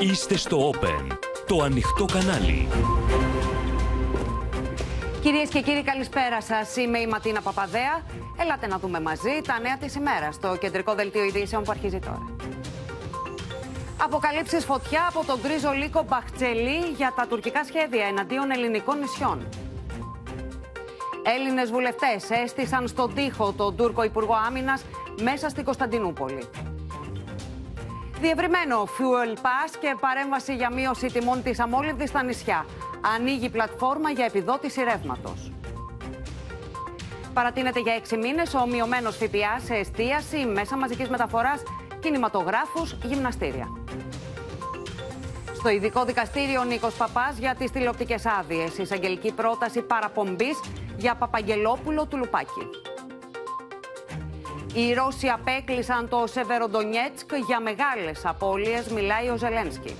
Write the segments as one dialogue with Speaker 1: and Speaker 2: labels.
Speaker 1: Είστε στο Open, το ανοιχτό κανάλι.
Speaker 2: Κυρίες και κύριοι, καλησπέρα σας. Είμαι η Ματίνα Παπαδέα. Ελάτε να δούμε μαζί τα νέα της ημέρας στο κεντρικό δελτίο ειδήσεων που αρχίζει τώρα. Αποκαλύψεις φωτιά από τον γκρίζο λύκο Μπαχτσελή για τα τουρκικά σχέδια εναντίον ελληνικών νησιών. Έλληνες βουλευτές έστησαν στον τοίχο τον Τούρκο Υπουργό Άμυνας μέσα στην Κωνσταντινούπολη. Διευρυμένο fuel pass και παρέμβαση για μείωση τιμών της αμόλυβδης στα νησιά. Ανοίγει πλατφόρμα για επιδότηση ρεύματος. Παρατείνεται για έξι μήνες ο μειωμένος ΦΠΑ σε εστίαση, μέσα μαζικής μεταφοράς, κινηματογράφους, γυμναστήρια. Στο ειδικό δικαστήριο Νίκος Παπάς για τις τηλεοπτικές άδειες. Εισαγγελική πρόταση παραπομπής για Παπαγγελόπουλο του Λουπάκη. Οι Ρώσοι απέκλεισαν το Σεβεροντονιέτσκ για μεγάλες απώλειες, μιλάει ο Ζελένσκι.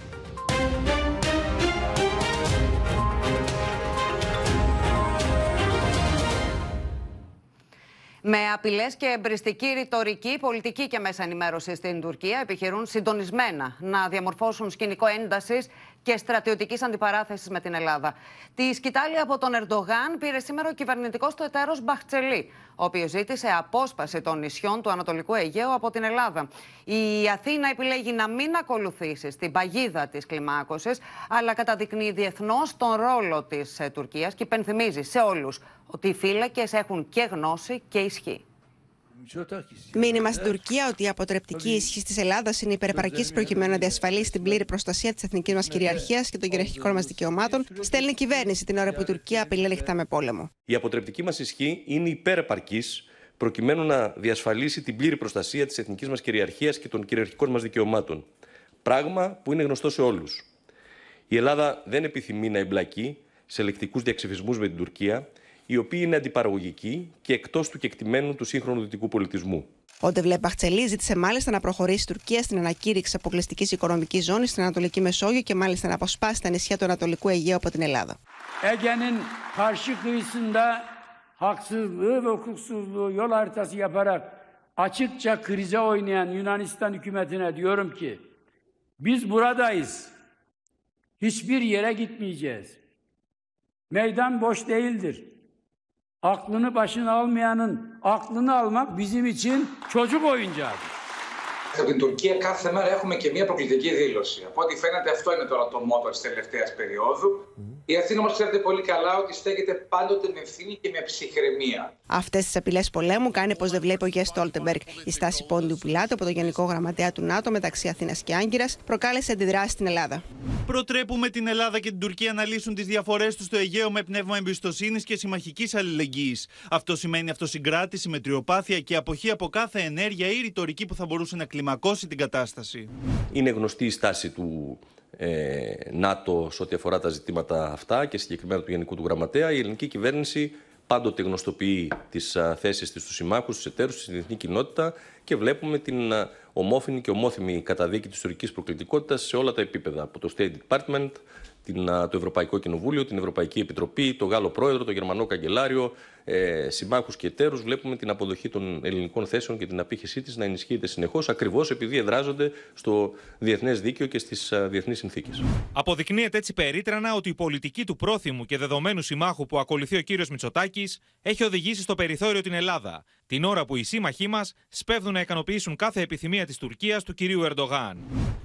Speaker 2: Με απειλές και εμπριστική ρητορική, πολιτική και μέσα ενημέρωση στην Τουρκία επιχειρούν συντονισμένα να διαμορφώσουν σκηνικό έντασης και στρατιωτικής αντιπαράθεσης με την Ελλάδα. Τη σκητάλη από τον Ερντογάν πήρε σήμερα ο κυβερνητικός του εταίρος Μπαχτσελή, ο οποίος ζήτησε απόσπαση των νησιών του Ανατολικού Αιγαίου από την Ελλάδα. Η Αθήνα επιλέγει να μην ακολουθήσει στην παγίδα της κλιμάκωσης, αλλά καταδεικνύει διεθνώς τον ρόλο της ε, Τουρκίας και υπενθυμίζει σε όλους ότι οι φύλακες έχουν και γνώση και ισχύ.
Speaker 3: Μήνυμα στην Τουρκία ότι η αποτρεπτική ισχύ της Ελλάδας είναι υπερπαρκής προκειμένου να διασφαλίσει την πλήρη προστασία της εθνικής μας κυριαρχίας και των κυριαρχικών μας δικαιωμάτων, στέλνει η κυβέρνηση την ώρα που η Τουρκία απειλεί ανοιχτά με πόλεμο.
Speaker 4: Η αποτρεπτική μας ισχύ είναι υπερπαρκής προκειμένου να διασφαλίσει την πλήρη προστασία της εθνικής μας κυριαρχίας και των κυριαρχικών μας δικαιωμάτων. Πράγμα που είναι γνωστό σε όλους. Η Ελλάδα δεν επιθυμεί να εμπλακεί σε λεκτικούς διαξυφισμού με την Τουρκία οι οποίοι είναι αντιπαραγωγικοί και εκτός του κεκτημένου του σύγχρονου δυτικού πολιτισμού.
Speaker 3: Ο Ντεβλέ Μπαχτσελή ζήτησε μάλιστα να προχωρήσει η Τουρκία στην ανακήρυξη αποκλειστικής οικονομικής ζώνης στην Ανατολική Μεσόγειο και μάλιστα να αποσπάσει τα νησιά του Ανατολικού Αιγαίου από την Ελλάδα.
Speaker 5: Ege'nin karşı kıyısında haksızlığı ve hukuksuzluğu yol haritası yaparak açıkça krize oynayan Yunanistan hükümetine diyorum ki biz buradayız. Hiçbir yere gitmeyeceğiz. Meydan boş değildir. Aklını başına almayanın aklını almak bizim için çocuk oyuncağıdır.
Speaker 6: Από την Τουρκία κάθε μέρα έχουμε και μια προκλητική δήλωση. Από ό,τι φαίνεται αυτό είναι τώρα το μότο της τελευταίας περίοδου. Η Αθήνα όμως ξέρετε πολύ καλά ότι στέκεται πάντοτε με ευθύνη και με ψυχραιμία.
Speaker 3: Αυτές τις απειλές πολέμου κάνει πως δεν βλέπει ο Γε Στόλτεμπεργκ. Η στάση Πόντιου Πιλάτου από το Γενικό Γραμματέα του ΝΑΤΟ μεταξύ Αθήνας και Άγκυρας προκάλεσε αντιδράσεις στην Ελλάδα.
Speaker 7: Προτρέπουμε την Ελλάδα και την Τουρκία να λύσουν τις διαφορές τους στο Αιγαίο με πνεύμα εμπιστοσύνης και συμμαχικής αλληλεγγύης. Αυτό σημαίνει αυτοσυγκράτηση, μετριοπάθεια και αποχή από κάθε ενέργεια ή ρητορική που θα μπορούσε να κλιμακώσει την κατάσταση.
Speaker 4: Είναι γνωστή η στάση του ε, ΝΑΤΟ σε ό,τι αφορά τα ζητήματα αυτά και συγκεκριμένα του Γενικού του Γραμματέα. Η ελληνική κυβέρνηση πάντοτε γνωστοποιεί τις θέσεις της στους συμμάχους, στου εταίρους, στη διεθνή κοινότητα και βλέπουμε την ομόφωνη και ομόθυμη καταδίκη της τουρκικής προκλητικότητας σε όλα τα επίπεδα. Από το State Department, την, το Ευρωπαϊκό Κοινοβούλιο, την Ευρωπαϊκή Επιτροπή, το Γάλλο Πρόεδρο, το Γερμανό Καγκελάριο, ε, συμμάχους και εταίρους. Βλέπουμε την αποδοχή των ελληνικών θέσεων και την απήχησή της να ενισχύεται συνεχώς, ακριβώς επειδή εδράζονται στο διεθνές δίκαιο και στις διεθνείς συνθήκες.
Speaker 7: Αποδεικνύεται έτσι περίτρανα ότι η πολιτική του πρόθυμου και δεδομένου συμμάχου που ακολουθεί ο κύριος Μητσοτάκης έχει οδηγήσει στο περιθώριο την Ελλάδα, την ώρα που οι σύμμαχοί μας σπέβδουν να ικανοποιήσουν κάθε επιθυμία της Τουρκίας του κυρίου Ερντογάν.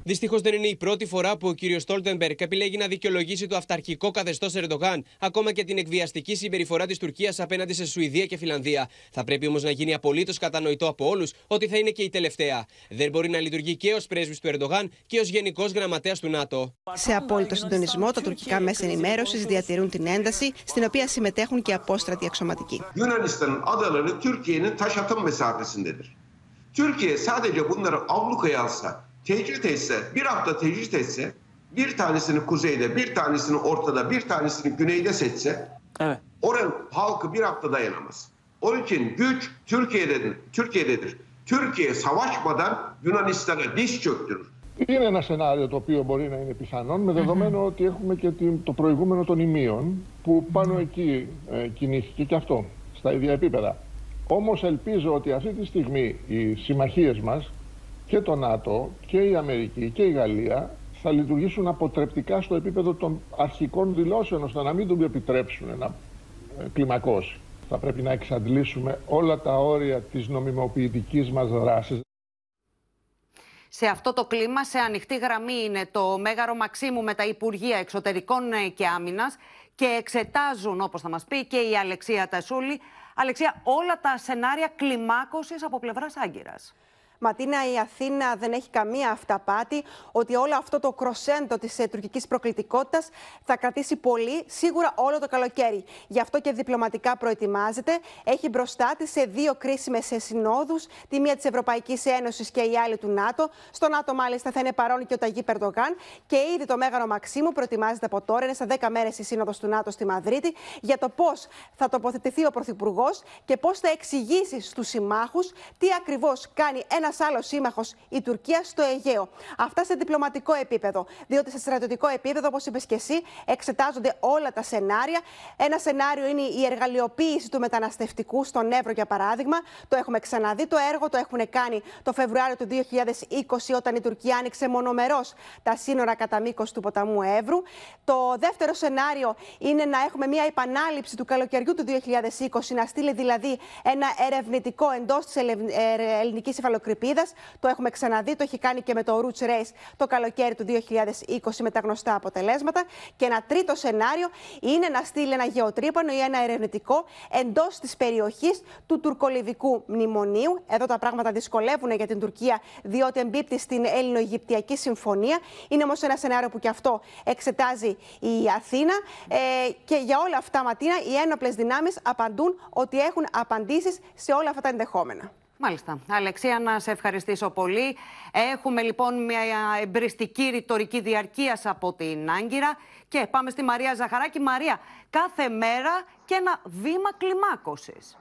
Speaker 8: Δυστυχώς δεν είναι η πρώτη φορά που ο κύριος Στόλτεμπεργκ επιλέγει να δικαιολογήσει το αυταρχικό καθεστώς Ερντογάν, ακόμα και την εκβιαστική συμπεριφορά της Τουρκίας απέναντι σε Σουηδία και Φιλανδία. Θα πρέπει όμως να γίνει απολύτως κατανοητό από όλους ότι θα είναι και η τελευταία. Δεν μπορεί να λειτουργεί και ως πρέσβης του Ερντογάν και ως γενικός γραμματέας του ΝΑΤΟ.
Speaker 3: Σε απόλυτο συντονισμό, τα τουρκικά μέσα ενημέρωσης διατηρούν την ένταση, στην οποία συμμετέχουν και απόστρατοι αξιωματικοί.
Speaker 9: Yunanistan'ın adaları Türkiye'nin taş atım mesafesindedir. Türkiye sadece bunları ablukaya alsa, tecrit etse, bir hafta tecrit etse, bir tanesini kuzeyde, bir tanesini ortada, bir tanesini güneyde seçse,
Speaker 5: Evet.
Speaker 9: oranın halkı bir hafta dayanamaz. Onun için güç Türkiye'dedir. Türkiye'dedir. Türkiye savaşmadan Yunanistan'a diş çöktürür.
Speaker 10: Είναι ένα σενάριο το οποίο μπορεί να είναι πιθανόν με δεδομένο ότι έχουμε και την- το προηγούμενο των ημείων που πάνω εκεί ε, κινήθηκε και αυτό στα ίδια επίπεδα. Όμως ελπίζω ότι αυτή τη στιγμή οι συμμαχίες μας και το ΝΑΤΟ και η Αμερική και η Γαλλία θα λειτουργήσουν αποτρεπτικά στο επίπεδο των αρχικών δηλώσεων, ώστε να μην τους επιτρέψουν να ε, κλιμακώσει. Θα πρέπει να εξαντλήσουμε όλα τα όρια της νομιμοποιητικής μας δράσης.
Speaker 2: Σε αυτό το κλίμα, σε ανοιχτή γραμμή είναι το Μέγαρο Μαξίμου με τα Υπουργεία Εξωτερικών ε, και Άμυνας και εξετάζουν, όπως θα μας πει και η Αλεξία Τασούλη, Αλεξία, όλα τα σενάρια κλιμάκωσης από πλευράς Άγκυρας.
Speaker 3: Ματίνα, η Αθήνα δεν έχει καμία αυταπάτη ότι όλο αυτό το κροσέντο της ε, τουρκικής προκλητικότητας θα κρατήσει πολύ, σίγουρα όλο το καλοκαίρι. Γι' αυτό και διπλωματικά προετοιμάζεται. Έχει μπροστά της σε δύο κρίσιμες συνόδους, τη μία της Ευρωπαϊκής Ένωσης και η άλλη του ΝΑΤΟ. Στο ΝΑΤΟ, μάλιστα, θα είναι παρόν και ο Ταγί Περντογάν. Και ήδη το Μέγαρο Μαξίμου προετοιμάζεται από τώρα. Είναι στα 10 μέρες η σύνοδος του ΝΑΤΟ στη Μαδρίτη για το πώς θα τοποθετηθεί ο Πρωθυπουργός και πώς θα εξηγήσει στους συμμάχους τι ακριβώς κάνει ένας άλλος σύμμαχος, η Τουρκία, στο Αιγαίο. Αυτά σε διπλωματικό επίπεδο. Διότι σε στρατιωτικό επίπεδο, όπως είπες και εσύ, εξετάζονται όλα τα σενάρια. Ένα σενάριο είναι η εργαλειοποίηση του μεταναστευτικού στον Εύρο, για παράδειγμα. Το έχουμε ξαναδεί το έργο, το έχουν κάνει το Φεβρουάριο του 2020, όταν η Τουρκία άνοιξε μονομερός τα σύνορα κατά μήκος του ποταμού Εύρου. Το δεύτερο σενάριο είναι να έχουμε μια επανάληψη του καλοκαιριού του 2020, να στείλει δηλαδή ένα ερευνητικό εντός της ελληνικής υφαλοκρηπίδα το έχουμε ξαναδεί, το έχει κάνει και με το Roots Race το καλοκαίρι του 2020 με τα γνωστά αποτελέσματα. Και ένα τρίτο σενάριο είναι να στείλει ένα γεωτρύπανο ή ένα ερευνητικό εντός της περιοχής του τουρκολιβικού μνημονίου. Εδώ τα πράγματα δυσκολεύουν για την Τουρκία, διότι εμπίπτει στην Έλληνο-Αιγυπτιακή Συμφωνία. Είναι όμως ένα σενάριο που και αυτό εξετάζει η Αθήνα. Ε, και για όλα αυτά, Ματίνα, οι ένοπλες δυνάμεις απαντούν ότι έχουν απαντήσεις σε όλα αυτά τα ενδεχόμενα.
Speaker 2: Μάλιστα. Αλεξία, να σε ευχαριστήσω πολύ. Έχουμε λοιπόν μια εμπριστική ρητορική διαρκείας από την Άγκυρα και πάμε στη Μαρία Ζαχαράκη. Μαρία, κάθε μέρα και ένα βήμα κλιμάκωσης.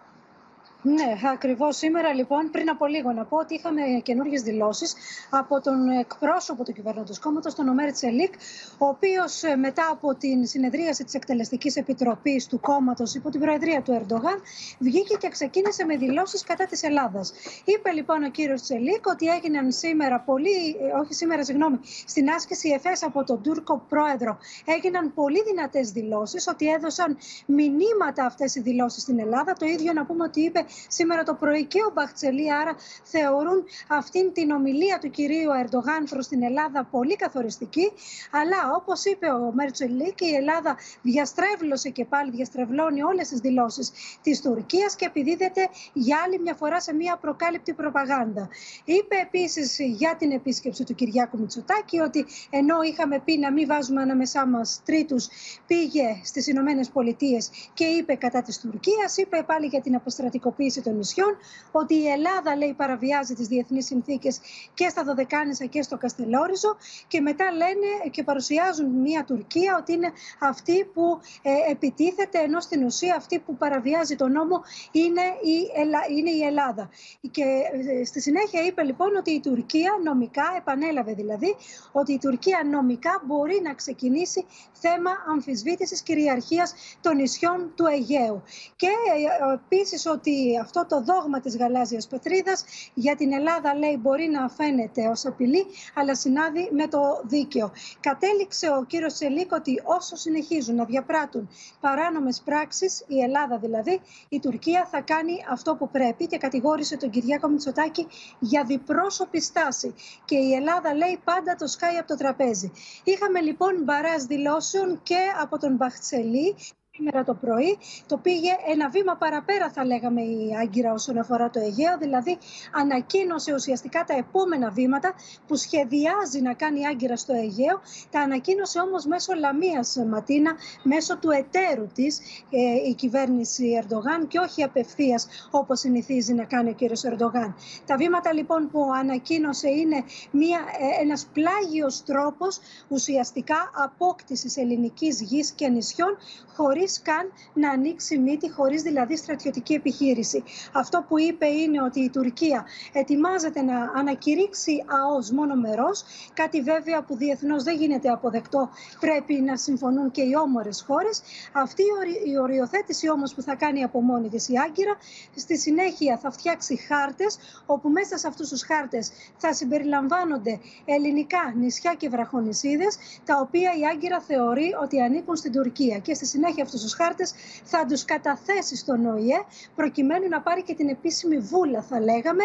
Speaker 11: Ναι, ακριβώς σήμερα λοιπόν, πριν από λίγο να πω ότι είχαμε καινούργιες δηλώσεις από τον εκπρόσωπο του κυβερνώντος κόμματος, τον Ομέρ Τσελίκ, ο οποίος ε, μετά από την συνεδρίαση της Εκτελεστικής Επιτροπής του κόμματος υπό την προεδρία του Ερντογάν, βγήκε και ξεκίνησε με δηλώσεις κατά της Ελλάδας. Είπε λοιπόν ο κύριος Τσελίκ ότι έγιναν σήμερα πολύ, ε, όχι σήμερα, συγγνώμη, στην άσκηση ΕΦΕΣ από τον Τούρκο πρόεδρο, έγιναν πολύ δυνατές δηλώσεις, ότι έδωσαν μηνύματα αυτές οι δηλώσεις στην Ελλάδα. Το ίδιο να πούμε ότι είπε σήμερα το πρωί και ο Μπαχτσελή. Άρα θεωρούν αυτήν την ομιλία του κυρίου Ερντογάν προς την Ελλάδα πολύ καθοριστική. Αλλά όπως είπε ο Μέρτσελή και η Ελλάδα διαστρέβλωσε και πάλι διαστρεβλώνει όλες τις δηλώσεις της Τουρκίας και επιδίδεται για άλλη μια φορά σε μια προκάλυπτη προπαγάνδα. Είπε επίσης για την επίσκεψη του Κυριάκου Μητσοτάκη ότι ενώ είχαμε πει να μην βάζουμε ανάμεσά μας τρίτους, πήγε στις Ηνωμένες Πολιτείες και είπε κατά της Τουρκίας. Είπε πάλι για την αποστρατικοποίηση των νησιών, ότι η Ελλάδα λέει παραβιάζει τις διεθνείς συνθήκες και στα Δωδεκάνησα και στο Καστελόριζο και μετά λένε και παρουσιάζουν μια Τουρκία ότι είναι αυτή που ε, επιτίθεται ενώ στην ουσία αυτή που παραβιάζει τον νόμο είναι η, Ελλά, είναι η Ελλάδα. Και ε, στη συνέχεια είπε λοιπόν ότι η Τουρκία νομικά, επανέλαβε δηλαδή, ότι η Τουρκία νομικά μπορεί να ξεκινήσει θέμα αμφισβήτησης κυριαρχίας των νησιών του Αιγαίου. Και ε, επίσης ότι αυτό το δόγμα της γαλάζιας πατρίδας για την Ελλάδα λέει μπορεί να φαίνεται ως απειλή αλλά συνάδει με το δίκαιο. Κατέληξε ο κύριος Τσελίκ ότι όσο συνεχίζουν να διαπράττουν παράνομες πράξεις, η Ελλάδα δηλαδή, η Τουρκία θα κάνει αυτό που πρέπει και κατηγόρησε τον Κυριάκο Μητσοτάκη για διπρόσωπη στάση. Και η Ελλάδα λέει πάντα το σκάει από το τραπέζι. Είχαμε λοιπόν μπαράς δηλώσεων και από τον Μπαχτσελή σήμερα το πρωί. Το πήγε ένα βήμα παραπέρα θα λέγαμε η Άγκυρα όσον αφορά το Αιγαίο, δηλαδή ανακοίνωσε ουσιαστικά τα επόμενα βήματα που σχεδιάζει να κάνει η Άγκυρα στο Αιγαίο. Τα ανακοίνωσε όμως μέσω Λαμίας Ματίνα, μέσω του εταίρου της ε, η κυβέρνηση Ερντογάν και όχι απευθείας όπως συνηθίζει να κάνει ο κύριος Ερντογάν. Τα βήματα λοιπόν που ανακοίνωσε είναι μια, ε, ένας πλάγιος τρόπος ουσιαστικά απόκτησης ελληνικής γης και νησιών χωρίς χωρίς καν να ανοίξει μύτη, χωρίς δηλαδή στρατιωτική επιχείρηση. Αυτό που είπε είναι ότι η Τουρκία ετοιμάζεται να ανακηρύξει ΑΟΣ μόνο μερός, κάτι βέβαια που διεθνώς δεν γίνεται αποδεκτό, πρέπει να συμφωνούν και οι όμορες χώρες. Αυτή η οριοθέτηση όμως που θα κάνει από μόνη της η Άγκυρα, στη συνέχεια θα φτιάξει χάρτες, όπου μέσα σε αυτούς τους χάρτες θα συμπεριλαμβάνονται ελληνικά νησιά και βραχονισίδες, τα οποία η Άγκυρα θεωρεί ότι ανήκουν στην Τουρκία. Και στη συνέχεια αυτούς τους χάρτες θα τους καταθέσεις στον ΟΗΕ, προκειμένου να πάρει και την επίσημη βούλα, θα λέγαμε.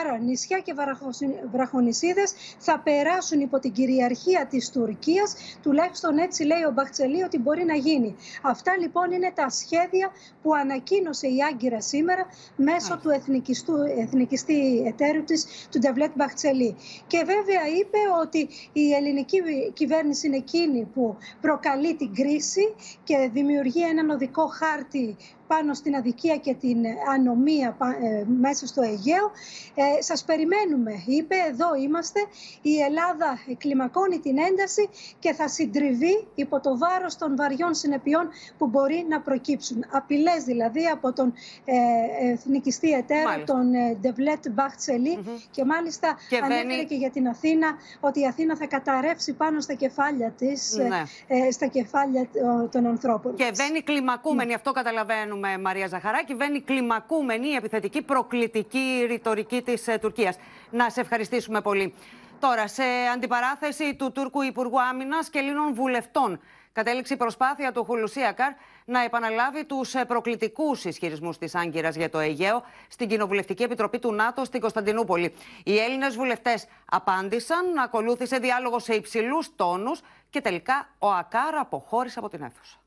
Speaker 11: Άρα νησιά και βραχονισίδες θα περάσουν υπό την κυριαρχία της Τουρκίας, τουλάχιστον έτσι λέει ο Μπαχτσελή ότι μπορεί να γίνει. Αυτά λοιπόν είναι τα σχέδια που ανακοίνωσε η Άγκυρα σήμερα μέσω του εθνικιστού, εθνικιστή εταίρου της, του Ντεβλέτ Μπαχτσελή. Και βέβαια είπε ότι η ελληνική κυβέρνηση είναι εκείνη που προκαλεί την κρίση και δημιουργεί έναν οδικό χάρτη πάνω στην αδικία και την ανομία ε, μέσα στο Αιγαίο. Ε, σας περιμένουμε, είπε, εδώ είμαστε. Η Ελλάδα κλιμακώνει την ένταση και θα συντριβεί υπό το βάρος των βαριών συνεπειών που μπορεί να προκύψουν. Απειλές δηλαδή από τον ε, εθνικιστή εταίρο, τον Ντεβλέτ Μπαχτσελή και μάλιστα και ανέφερε βαίνει... και για την Αθήνα ότι η Αθήνα θα καταρρεύσει πάνω στα κεφάλια της, ναι. ε, στα κεφάλια των ανθρώπων.
Speaker 2: Και βαίνει κλιμακούμενη, ναι. αυτό καταλαβαίνω κάνουμε, Μαρία Ζαχαράκη. Βαίνει κλιμακούμενη η επιθετική προκλητική ρητορική της ε, Τουρκίας. Να σε ευχαριστήσουμε πολύ. Τώρα, σε αντιπαράθεση του Τούρκου Υπουργού Άμυνας και Ελλήνων βουλευτών, κατέληξε η προσπάθεια του Χουλουσίακαρ να επαναλάβει τους ε, προκλητικούς ισχυρισμούς της Άγκυρας για το Αιγαίο στην Κοινοβουλευτική Επιτροπή του ΝΑΤΟ στην Κωνσταντινούπολη. Οι Έλληνες βουλευτές απάντησαν, ακολούθησε διάλογο σε υψηλούς τόνους και τελικά ο Ακάρ αποχώρησε από την αίθουσα.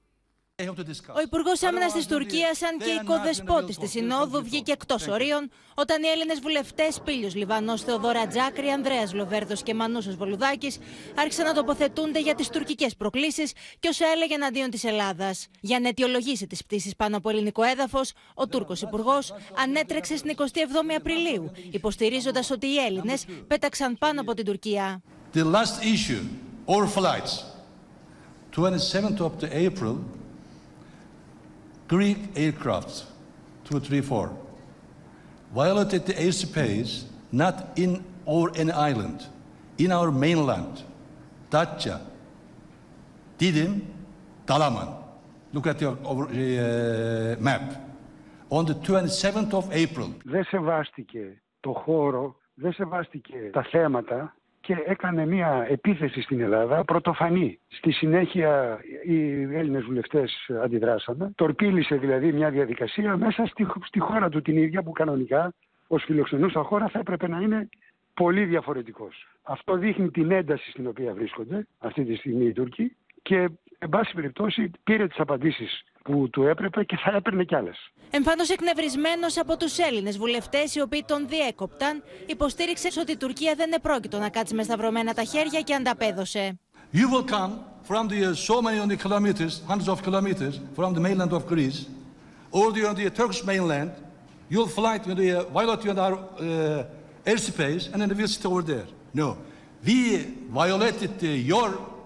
Speaker 12: Ο Υπουργός Άμυνας της Τουρκίας, αν και οικοδεσπότης της Συνόδου, βγήκε εκτός ορίων όταν οι Έλληνες βουλευτές Πίλιο Λιβανός, Θεοδόρα Τζάκρη, Ανδρέας Λοβέρδος και Μανούσο Βολουδάκης άρχισαν να τοποθετούνται για τις τουρκικές προκλήσεις και όσα έλεγε εναντίον της Ελλάδας. Για να αιτιολογήσει τις πτήσεις πάνω από ελληνικό έδαφος, ο Τούρκος Υπουργός ανέτρεξε στην 27η Απριλίου, υποστηρίζοντας ότι οι Έλληνες πέταξαν πάνω από την Τουρκία. The last issue, or flights, 27th of April, Greek aircraft, 234, violated the airspace not in or an island, in our mainland, Datça, Didim, Dalaman. Look at your uh, map. On the 27th of April.
Speaker 13: Δεν σεβάστηκε το χώρο, δεν σεβάστηκε τα θέματα και έκανε μια επίθεση στην Ελλάδα πρωτοφανή. Στη συνέχεια οι Έλληνες βουλευτές αντιδράσανε. Τορπίλησε δηλαδή μια διαδικασία μέσα στη, στη χώρα του την ίδια που κανονικά ως φιλοξενούσα χώρα θα έπρεπε να είναι πολύ διαφορετικός. Αυτό δείχνει την ένταση στην οποία βρίσκονται αυτή τη στιγμή οι Τούρκοι και εν πάση περιπτώσει πήρε τις απαντήσεις που του έπρεπε και θα έπαιρνε κι άλλες.
Speaker 12: Εμφανώ εκνευρισμένος από τους Έλληνες βουλευτές, οι οποίοι τον διέκοπταν, υποστήριξε ότι η Τουρκία δεν επρόκειτο να κάτσει με σταυρωμένα τα χέρια και ανταπέδωσε. You will come from the uh, so many kilometers, hundreds of kilometers from the mainland of Greece, or the, on the Turkish mainland. You'll fly to the uh, violate our uh, airspace, and then we'll sit over there. No, we violated uh, your airspace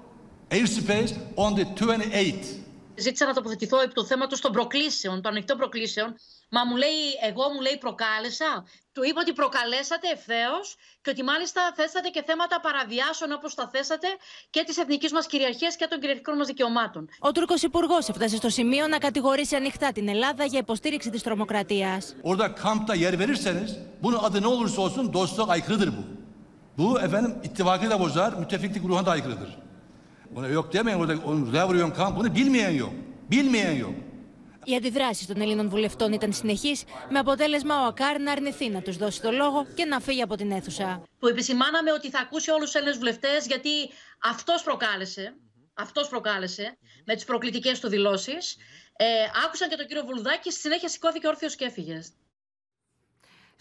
Speaker 12: on the 28th
Speaker 14: ζήτησα να τοποθετηθώ επί του θέματος των προκλήσεων, των ανοιχτών προκλήσεων. Μα μου λέει, εγώ μου λέει προκάλεσα. Του είπα ότι προκαλέσατε ευθέως και ότι μάλιστα θέσατε και θέματα παραβιάσεων όπως τα θέσατε και της εθνικής μας κυριαρχίας και των κυριαρχικών μας δικαιωμάτων.
Speaker 12: Ο Τούρκος Υπουργός έφτασε στο σημείο να κατηγορήσει ανοιχτά την Ελλάδα για υποστήριξη της τρομοκρατίας.
Speaker 15: Orada kampta yer verirseniz bunun adı ne olursa olsun dostluk aykırıdır bu. Bu efendim ittifakı da bozar, müttefiklik ruhuna da aykırıdır. Ona yok demeyin orada oraya vuruyorsun kamp. Bunu bilmeyen yok. Bilmeyen yok.
Speaker 12: Οι αντιδράσει των Ελλήνων βουλευτών ήταν συνεχεί, με αποτέλεσμα ο Ακάρ να αρνηθεί να τους δώσει το λόγο και να φύγει από την αίθουσα.
Speaker 14: Που επισημάναμε ότι θα ακούσει όλους τους Έλληνες βουλευτές, γιατί αυτός προκάλεσε, αυτός προκάλεσε με τις προκλητικές του δηλώσεις. Ε, άκουσαν και τον κύριο Βουλουδάκη, στη συνέχεια σηκώθηκε όρθιος και έφυγε.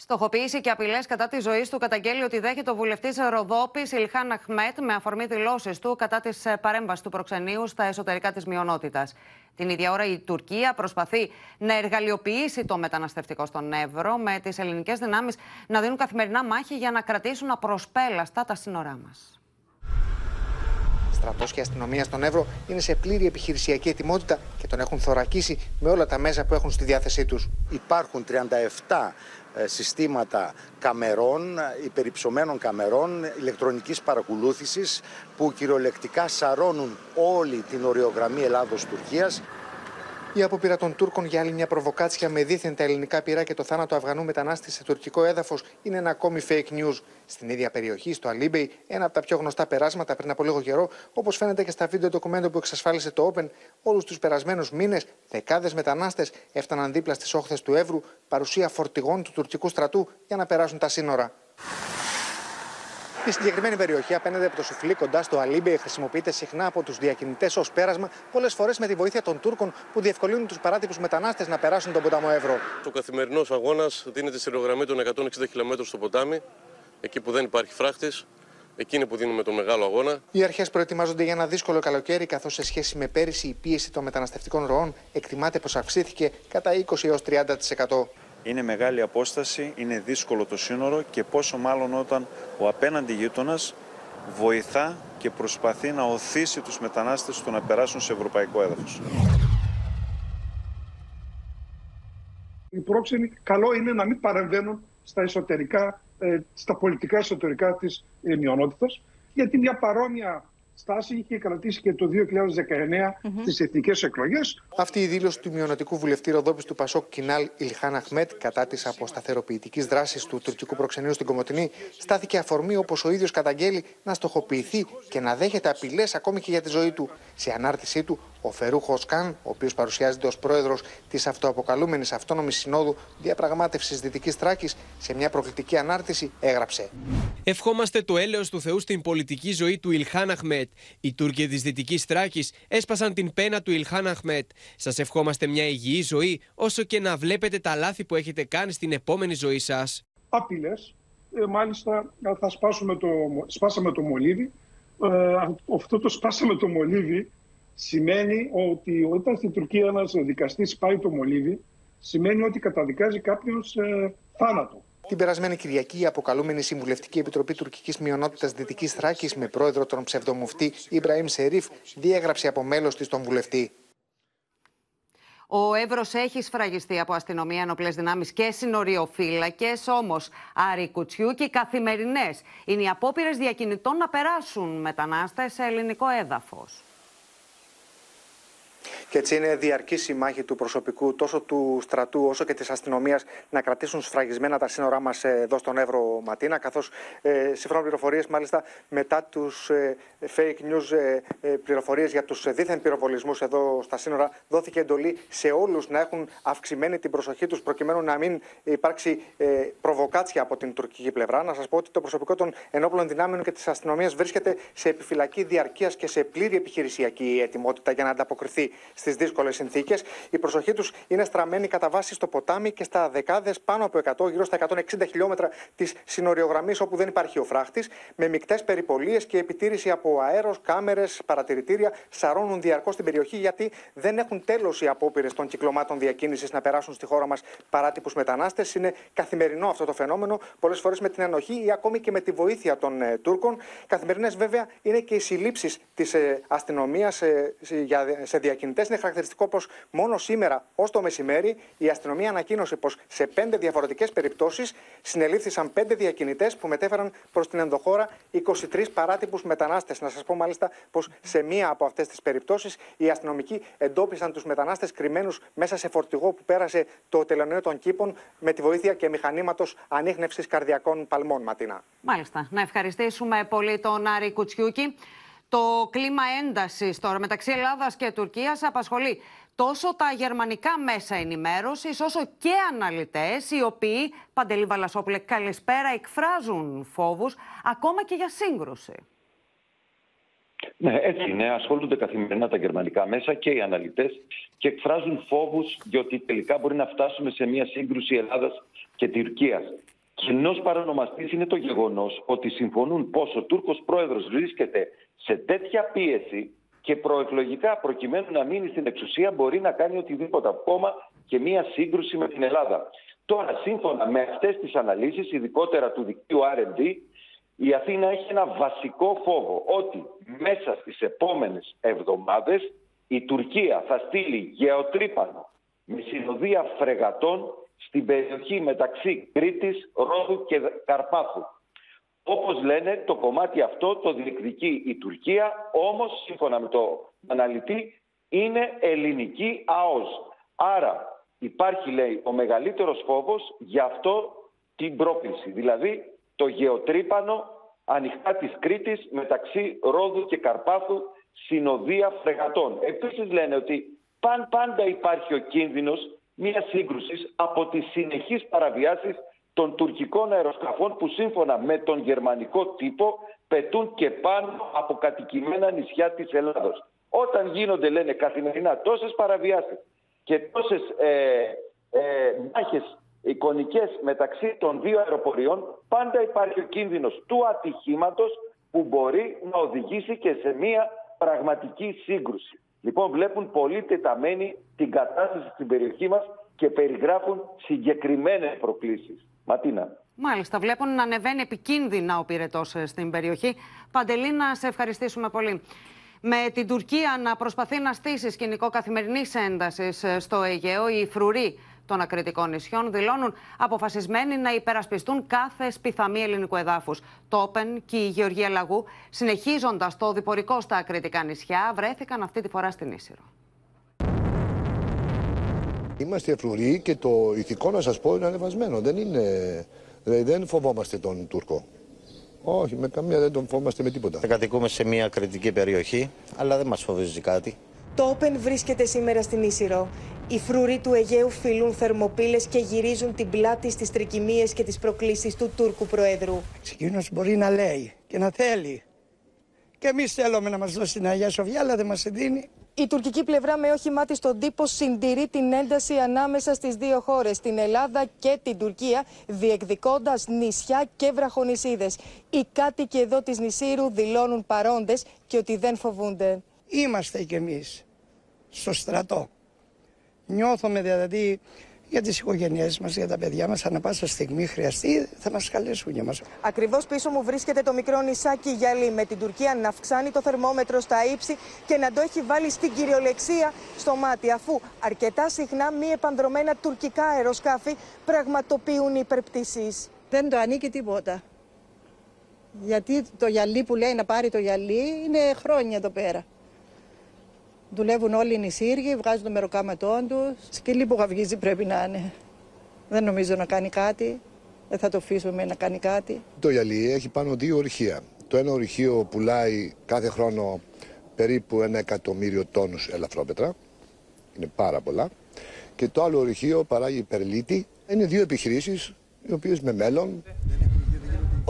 Speaker 2: Στοχοποίηση και απειλές κατά της ζωής του καταγγέλει ότι δέχεται ο βουλευτής Ροδόπης Ιλχάν Αχμέτ με αφορμή δηλώσεις του κατά της ε, παρέμβασης του προξενείου στα εσωτερικά της μειονότητας. Την ίδια ώρα η Τουρκία προσπαθεί να εργαλειοποιήσει το μεταναστευτικό στον Εύρο με τις ελληνικές δυνάμεις να δίνουν καθημερινά μάχη για να κρατήσουν απροσπέλαστα τα σύνορά μας.
Speaker 16: Στρατός και αστυνομία στον Εύρο είναι σε πλήρη επιχειρησιακή ετοιμότητα και τον έχουν θωρακίσει με όλα τα μέσα που έχουν στη διάθεσή τους.
Speaker 17: Υπάρχουν 37 ε, συστήματα καμερών, υπερυψωμένων καμερών, ηλεκτρονικής παρακολούθησης που κυριολεκτικά σαρώνουν όλη την οριογραμμή Ελλάδος-Τουρκίας
Speaker 16: η απόπειρα των Τούρκων για άλλη μια προβοκάτσια με δίθεν τα ελληνικά πυρά και το θάνατο Αφγανού μετανάστη σε τουρκικό έδαφος είναι ένα ακόμη fake news. Στην ίδια περιοχή, στο Αλίμπεϊ, ένα από τα πιο γνωστά περάσματα πριν από λίγο καιρό, όπως φαίνεται και στα βίντεο ντοκουμέντο που εξασφάλισε το Open, όλους τους περασμένους μήνες δεκάδες μετανάστες έφταναν δίπλα στις όχθες του Εύρου, παρουσία φορτηγών του τουρκικού στρατού για να περάσουν τα σύνορα. Η συγκεκριμένη περιοχή απέναντι από το Σουφλί κοντά στο Αλίμπεϊ χρησιμοποιείται συχνά από τους διακινητές ως πέρασμα, πολλές φορές με τη βοήθεια των Τούρκων που διευκολύνουν τους παράτυπους μετανάστες να περάσουν τον ποταμό Εύρο.
Speaker 18: Ο καθημερινός αγώνας δίνεται στη ρογραμμή των 160 χιλιόμετρων στο ποτάμι, εκεί που δεν υπάρχει φράχτης. Εκείνη που δίνουμε τον μεγάλο αγώνα.
Speaker 16: Οι αρχές προετοιμάζονται για ένα δύσκολο καλοκαίρι, καθώς σε σχέση με πέρυσι η πίεση των μεταναστευτικών ροών εκτιμάται πως αυξήθηκε κατά 20 έως 30%.
Speaker 19: Είναι μεγάλη απόσταση, είναι δύσκολο το σύνορο και πόσο μάλλον όταν ο απέναντι γείτονας βοηθά και προσπαθεί να οθήσει τους μετανάστες στο να περάσουν σε ευρωπαϊκό έδαφος.
Speaker 10: Οι πρόξενοι καλό είναι να μην παρεμβαίνουν στα, εσωτερικά, ε, στα πολιτικά εσωτερικά της ε, μειονότητας, γιατί μια παρόμοια στάση είχε κρατήσει και το 2019 mm-hmm. στις εθνικές εκλογές.
Speaker 16: Αυτή η δήλωση του μειονοτικού βουλευτή Ροδόπης του Πασόκ Κινάλ Ιλχάν Αχμέτ κατά της αποσταθεροποιητικής δράσης του τουρκικού προξενείου στην Κομωτινή στάθηκε αφορμή όπως ο ίδιος καταγγέλει να στοχοποιηθεί και να δέχεται απειλές ακόμη και για τη ζωή του. Σε ανάρτησή του ο Φερούχο Καν, ο οποίος παρουσιάζεται ως πρόεδρος της αυτοαποκαλούμενης Αυτόνομης Συνόδου Διαπραγμάτευσης Δυτικής Τράκης, σε μια προκλητική ανάρτηση έγραψε.
Speaker 8: Ευχόμαστε το έλεος του Θεού στην πολιτική ζωή του Ιλχάν Αχμέτ. Οι Τούρκοι της Δυτικής Τράκης έσπασαν την πένα του Ιλχάν Αχμέτ. Σας ευχόμαστε μια υγιή ζωή, όσο και να βλέπετε τα λάθη που έχετε κάνει στην επόμενη ζωή σας.
Speaker 10: Απειλές. Ε, μάλιστα, θα σπάσουμε το, σπάσαμε το μολύβι. Ε, αυτό το σπάσαμε το μολύβι σημαίνει ότι όταν στην Τουρκία ένας δικαστής πάει το μολύβι, σημαίνει ότι καταδικάζει κάποιον σε θάνατο.
Speaker 16: Την περασμένη Κυριακή, η αποκαλούμενη Συμβουλευτική Επιτροπή Τουρκικής Μειονότητας Δυτικής Θράκης με πρόεδρο τον ψευδομουφτή Ιμπραήμ Σερίφ διέγραψε από μέλος της τον βουλευτή.
Speaker 2: Ο Εύρος έχει σφραγιστεί από αστυνομία, ενοπλέ δυνάμεις και συνοριοφύλακες. Όμως, Άρη Κουτσιού και οι καθημερινές είναι οι απόπειρες διακινητών να περάσουν μετανάστες σε ελληνικό έδαφος.
Speaker 16: Και έτσι είναι διαρκή η μάχη του προσωπικού τόσο του στρατού όσο και της αστυνομίας να κρατήσουν σφραγισμένα τα σύνορά μας εδώ στον Εύρο Ματίνα. Καθώς ε, σύμφωνα πληροφορίες, μάλιστα μετά τους ε, fake news ε, ε πληροφορίες για τους δίθεν πυροβολισμούς εδώ στα σύνορα, δόθηκε εντολή σε όλους να έχουν αυξημένη την προσοχή τους προκειμένου να μην υπάρξει ε, προβοκάτσια από την τουρκική πλευρά. Να σας πω ότι το προσωπικό των ενόπλων δυνάμεων και της αστυνομίας βρίσκεται σε επιφυλακή διαρκείας και σε πλήρη επιχειρησιακή ετοιμότητα για να ανταποκριθεί στις δύσκολες συνθήκες. Η προσοχή τους είναι στραμμένη κατά βάση στο ποτάμι και στα δεκάδες πάνω από 100, γύρω στα 160 χιλιόμετρα της συνοριογραμμής όπου δεν υπάρχει ο φράχτης, με μεικτές περιπολίες και επιτήρηση από αέρος, κάμερες, παρατηρητήρια σαρώνουν διαρκώς την περιοχή γιατί δεν έχουν τέλος οι απόπειρες των κυκλωμάτων διακίνησης να περάσουν στη χώρα μας παράτυπους μετανάστες. Είναι καθημερινό αυτό το φαινόμενο, πολλές φορές με την ενοχή ή ακόμη και με τη βοήθεια των ε, Τούρκων. Καθημερινές βέβαια είναι και οι συλλήψεις της ε, αστυνομίας ε, σε διακινητέ είναι χαρακτηριστικό πως μόνο σήμερα, ως το μεσημέρι, η αστυνομία ανακοίνωσε πως σε πέντε διαφορετικές περιπτώσεις συνελήφθησαν πέντε διακινητές που μετέφεραν προς την ενδοχώρα 23 παράτυπους μετανάστες. Να σας πω μάλιστα πως σε μία από αυτές τις περιπτώσεις οι αστυνομικοί εντόπισαν τους μετανάστες κρυμμένους μέσα σε φορτηγό που πέρασε το τελωνίο των κήπων με τη βοήθεια και μηχανήματος ανείχνευσης καρδιακών παλμών. Ματίνα.
Speaker 2: Μάλιστα. Να ευχαριστήσουμε πολύ τον Άρη Κουτσιούκη. Το κλίμα έντασης τώρα μεταξύ Ελλάδας και Τουρκίας απασχολεί τόσο τα γερμανικά μέσα ενημέρωσης, όσο και αναλυτές, οι οποίοι, Παντελή Βαλασόπουλε, καλησπέρα, εκφράζουν φόβους ακόμα και για σύγκρουση.
Speaker 20: Ναι, έτσι είναι. Ασχολούνται καθημερινά τα γερμανικά μέσα και οι αναλυτές και εκφράζουν φόβους διότι τελικά μπορεί να φτάσουμε σε μια σύγκρουση Ελλάδας και Τουρκίας. Κοινός παρονομαστής είναι το γεγονός ότι συμφωνούν πως ο Τούρκος πρόεδρος βρίσκεται σε τέτοια πίεση και προεκλογικά προκειμένου να μείνει στην εξουσία μπορεί να κάνει οτιδήποτε ακόμα και μία σύγκρουση με την Ελλάδα. Τώρα, σύμφωνα με αυτές τις αναλύσεις, ειδικότερα του δικτύου R&D, η Αθήνα έχει ένα βασικό φόβο ότι μέσα στις επόμενες εβδομάδες η Τουρκία θα στείλει γεωτρύπανο με συνοδεία φρεγατών στην περιοχή μεταξύ Κρήτης, Ρόδου και Καρπάθου. Όπως λένε, το κομμάτι αυτό το διεκδικεί η Τουρκία, όμως σύμφωνα με το αναλυτή είναι ελληνική ΑΟΣ. Άρα υπάρχει, λέει, ο μεγαλύτερος φόβος για αυτό την πρόκληση. Δηλαδή το γεωτρύπανο ανοιχτά της Κρήτης μεταξύ Ρόδου και Καρπάθου συνοδεία φρεγατών. Επίσης λένε ότι πάντα υπάρχει ο κίνδυνος μιας σύγκρουσης από τις συνεχείς παραβιάσεις των τουρκικών αεροσκαφών που σύμφωνα με τον γερμανικό τύπο πετούν και πάνω από κατοικημένα νησιά της Ελλάδος. Όταν γίνονται, λένε, καθημερινά τόσες παραβιάσεις και τόσες ε, ε, μάχες εικονικές μεταξύ των δύο αεροποριών, πάντα υπάρχει ο κίνδυνος του ατυχήματος που μπορεί να οδηγήσει και σε μια πραγματική σύγκρουση. Λοιπόν, βλέπουν πολύ τεταμένη την κατάσταση στην περιοχή μας και περιγράφουν συγκεκριμένες προκλήσεις. Ματίνα.
Speaker 2: Μάλιστα, βλέπουν να ανεβαίνει επικίνδυνα ο πυρετός ε, στην περιοχή. Παντελή, να σε ευχαριστήσουμε πολύ. Με την Τουρκία να προσπαθεί να στήσει σκηνικό καθημερινής έντασης ε, στο Αιγαίο, οι φρουροί των ακριτικών νησιών δηλώνουν αποφασισμένοι να υπερασπιστούν κάθε σπιθαμή ελληνικού εδάφους. Το Όπεν και η Γεωργία Λαγού, συνεχίζοντας το διπορικό στα ακριτικά νησιά, βρέθηκαν αυτή τη φορά στην Ίσυρο.
Speaker 21: Είμαστε φρουροί και το ηθικό να σας πω είναι ανεβασμένο. Δεν, είναι, δηλαδή δεν φοβόμαστε τον Τούρκο. Όχι, με καμία δεν τον φοβόμαστε με τίποτα.
Speaker 22: Κατοικούμε σε μια κριτική περιοχή, αλλά δεν μας φοβίζει κάτι.
Speaker 23: Το Όπεν βρίσκεται σήμερα στην Ίσυρο. Οι φρουροί του Αιγαίου φιλούν θερμοπύλες και γυρίζουν την πλάτη στις τρικυμίες και τις προκλήσεις του Τούρκου Προέδρου.
Speaker 24: Εκείνος μπορεί να λέει και να θέλει. Και εμείς θέλουμε να μας δώσει την Αγία Σοφιά, αλλά δεν μας δίνει.
Speaker 23: Η τουρκική πλευρά με όχημά της στον τύπο συντηρεί την ένταση ανάμεσα στις δύο χώρες, την Ελλάδα και την Τουρκία, διεκδικώντας νησιά και βραχονισίδες. Οι κάτοικοι εδώ της νησίρου δηλώνουν παρόντες και ότι δεν φοβούνται.
Speaker 24: Είμαστε κι εμείς στο στρατό. Νιώθουμε δηλαδή για τις οικογένειές μας, για τα παιδιά μας, ανά πάσα στιγμή χρειαστεί, θα μας καλέσουν για μας.
Speaker 23: Ακριβώς πίσω μου βρίσκεται το μικρό νησάκι Γιαλή, με την Τουρκία να αυξάνει το θερμόμετρο στα ύψη και να το έχει βάλει στην κυριολεξία στο μάτι, αφού αρκετά συχνά μη επανδρομένα τουρκικά αεροσκάφη πραγματοποιούν υπερπτήσεις.
Speaker 24: Δεν το ανήκει τίποτα. Γιατί το γυαλί που λέει να πάρει το γυαλί είναι χρόνια εδώ πέρα. Δουλεύουν όλοι οι νησίργοι, βγάζουν το μεροκάματό τους. Σκυλί που γαυγίζει πρέπει να είναι. Δεν νομίζω να κάνει κάτι. Δεν θα το αφήσουμε να κάνει κάτι.
Speaker 21: Το γυαλί έχει πάνω δύο ορυχεία. Το ένα ορυχείο πουλάει κάθε χρόνο περίπου ένα εκατομμύριο τόνους ελαφρόπετρα. Είναι πάρα πολλά. Και το άλλο ορυχείο παράγει υπερλίτη. Είναι δύο επιχειρήσεις οι οποίες με μέλλον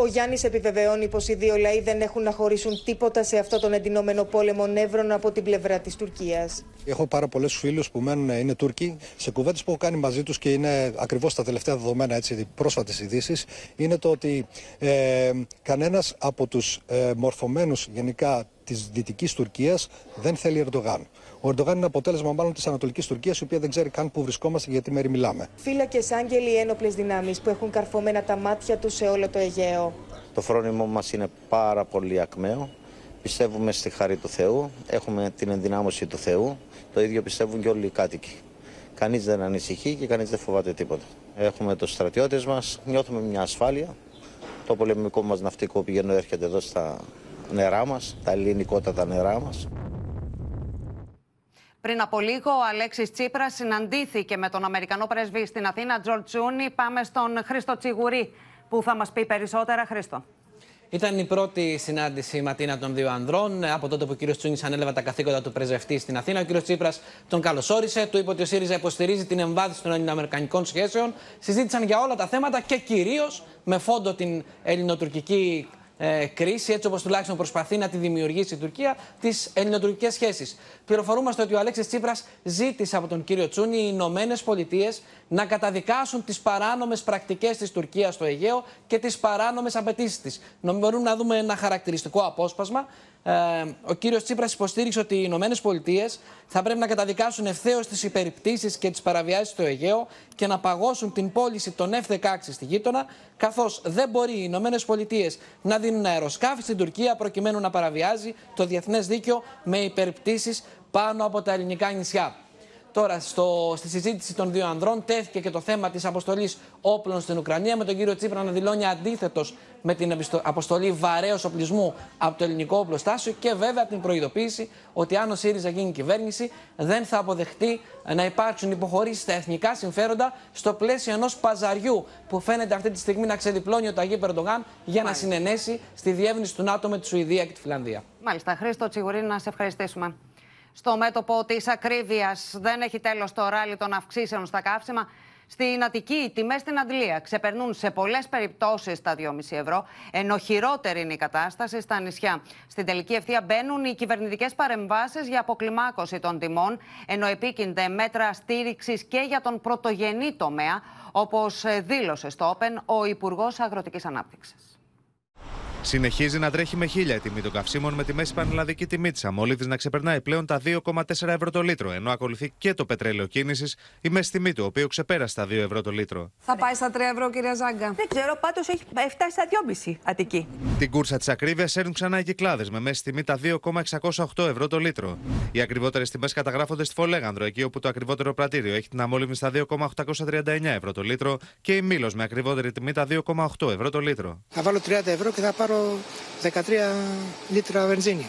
Speaker 23: ο Γιάννης επιβεβαιώνει πως οι δύο λαοί δεν έχουν να χωρίσουν τίποτα σε αυτό τον εντυνόμενο πόλεμο νεύρων από την πλευρά της Τουρκίας.
Speaker 25: Έχω πάρα πολλού φίλους που μένουν, είναι Τούρκοι. Σε κουβέντες που έχω κάνει μαζί τους και είναι ακριβώς τα τελευταία δεδομένα, έτσι, πρόσφατες ειδήσεις, είναι το ότι ε, κανένας από τους ε, μορφωμένους γενικά της δυτικής Τουρκίας δεν θέλει Ερντογάν. Ο Ερντογάν είναι αποτέλεσμα μάλλον της Ανατολικής Τουρκίας, η οποία δεν ξέρει καν πού βρισκόμαστε για τι μέρη μιλάμε.
Speaker 23: Φύλακε άγγελοι ένοπλες δυνάμεις που έχουν καρφωμένα τα μάτια τους σε όλο το Αιγαίο.
Speaker 22: Το φρόνιμο μας είναι πάρα πολύ ακμαίο. Πιστεύουμε στη χαρή του Θεού, έχουμε την ενδυνάμωση του Θεού. Το ίδιο πιστεύουν και όλοι οι κάτοικοι. Κανείς δεν ανησυχεί και κανείς δεν φοβάται τίποτα. Έχουμε τους στρατιώτες μας, νιώθουμε μια ασφάλεια. Το πολεμικό μας ναυτικό πηγαίνει έρχεται εδώ στα νερά μας, τα ελληνικότατα νερά μας.
Speaker 2: Πριν από λίγο, ο Αλέξης Τσίπρας συναντήθηκε με τον Αμερικανό πρέσβη στην Αθήνα, Τζορτ Τζούνι. Πάμε στον Χρήστο Τσιγουρή, που θα μας πει περισσότερα. Χρήστο.
Speaker 26: Ήταν η πρώτη συνάντηση ματίνα των δύο ανδρών. Από τότε που ο κ. Τσούνη ανέλαβε τα καθήκοντα του πρεσβευτή στην Αθήνα, ο κ. Τσίπρας τον καλωσόρισε. Του είπε ότι ο ΣΥΡΙΖΑ υποστηρίζει την εμβάθυνση των ελληνοαμερικανικών σχέσεων. Συζήτησαν για όλα τα θέματα και κυρίως με φόντο την ελληνοτουρκική ε, κρίση, έτσι όπως τουλάχιστον προσπαθεί να τη δημιουργήσει η Τουρκία, τις ελληνοτουρκικές σχέσεις. Πληροφορούμαστε ότι ο Αλέξης Τσίπρας ζήτησε από τον κύριο Τσούνη οι Ηνωμένε Πολιτείες να καταδικάσουν τις παράνομες πρακτικές της Τουρκίας στο Αιγαίο και τις παράνομες απαιτήσεις της. Μπορούμε να δούμε ένα χαρακτηριστικό απόσπασμα. Ε, ο κύριος Τσίπρας υποστήριξε ότι οι Ηνωμένες Πολιτείες θα πρέπει να καταδικάσουν ευθέως τις υπερηπτήσει και τις παραβιάσεις στο Αιγαίο και να παγώσουν την πώληση των F-16 στη γείτονα, καθώς δεν μπορεί οι Ηνωμένες Πολιτείες να δίνουν αεροσκάφη στην Τουρκία προκειμένου να παραβιάζει το διεθνές δίκαιο με υπερηπτήσει πάνω από τα ελληνικά νησιά. Τώρα, στο, στη συζήτηση των δύο ανδρών, τέθηκε και το θέμα της αποστολής όπλων στην Ουκρανία, με τον κύριο Τσίπρα να δηλώνει αντίθετος με την αποστολή βαρέως οπλισμού από το ελληνικό οπλοστάσιο και βέβαια την προειδοποίηση ότι αν ο ΣΥΡΙΖΑ γίνει κυβέρνηση, δεν θα αποδεχτεί να υπάρξουν υποχωρήσεις στα εθνικά συμφέροντα στο πλαίσιο ενός παζαριού που φαίνεται αυτή τη στιγμή να ξεδιπλώνει ο Ταγί Περντογάν για να συνενέσει στη διεύνηση του ΝΑΤΟ με τη Σουηδία και τη Φιλανδία.
Speaker 2: Μάλιστα. Χρήστο Τσιγουρίνη, να σε ευχαριστήσουμε. Στο μέτωπο της ακρίβειας δεν έχει τέλος το ράλι των αυξήσεων στα καύσιμα. Στην Αττική, οι τιμές στην Αντλία ξεπερνούν σε πολλές περιπτώσεις τα 2,5 ευρώ, ενώ χειρότερη είναι η κατάσταση στα νησιά. Στην τελική ευθεία μπαίνουν οι κυβερνητικές παρεμβάσεις για αποκλιμάκωση των τιμών, ενώ επίκυνται μέτρα στήριξης και για τον πρωτογενή τομέα, όπως δήλωσε στο Open ο Υπουργός Αγροτικής Ανάπτυξης.
Speaker 27: Συνεχίζει να τρέχει με χίλια η τιμή των καυσίμων με τη μέση πανελλαδική τιμή της αμόλυδη να ξεπερνάει πλέον τα 2,4 ευρώ το λίτρο, ενώ ακολουθεί και το πετρέλαιο κίνησης, η μέση τιμή του, οποίος ξεπέρασε τα 2 ευρώ το λίτρο.
Speaker 28: Θα πάει στα 3 ευρώ, κυρία Ζάγκα.
Speaker 29: Δεν ξέρω, πάντως έχει φτάσει στα 2,5 Αττική.
Speaker 27: Την κούρσα της ακρίβειας έρνουν ξανά οι κυκλάδες με μέση τιμή τα 2,608 ευρώ το λίτρο. Οι ακριβότερες τιμές καταγράφονται στη Φολέγανδρο, εκεί όπου το ακριβότερο πρατήριο έχει την αμόλυβη στα 2,839 ευρώ το λίτρο και η Μήλος με ακριβότερη τιμή τα 2,8 ευρώ το λίτρο.
Speaker 30: Θα βάλω 30 ευρώ και θα πάρω πάρω 13 λίτρα βενζίνη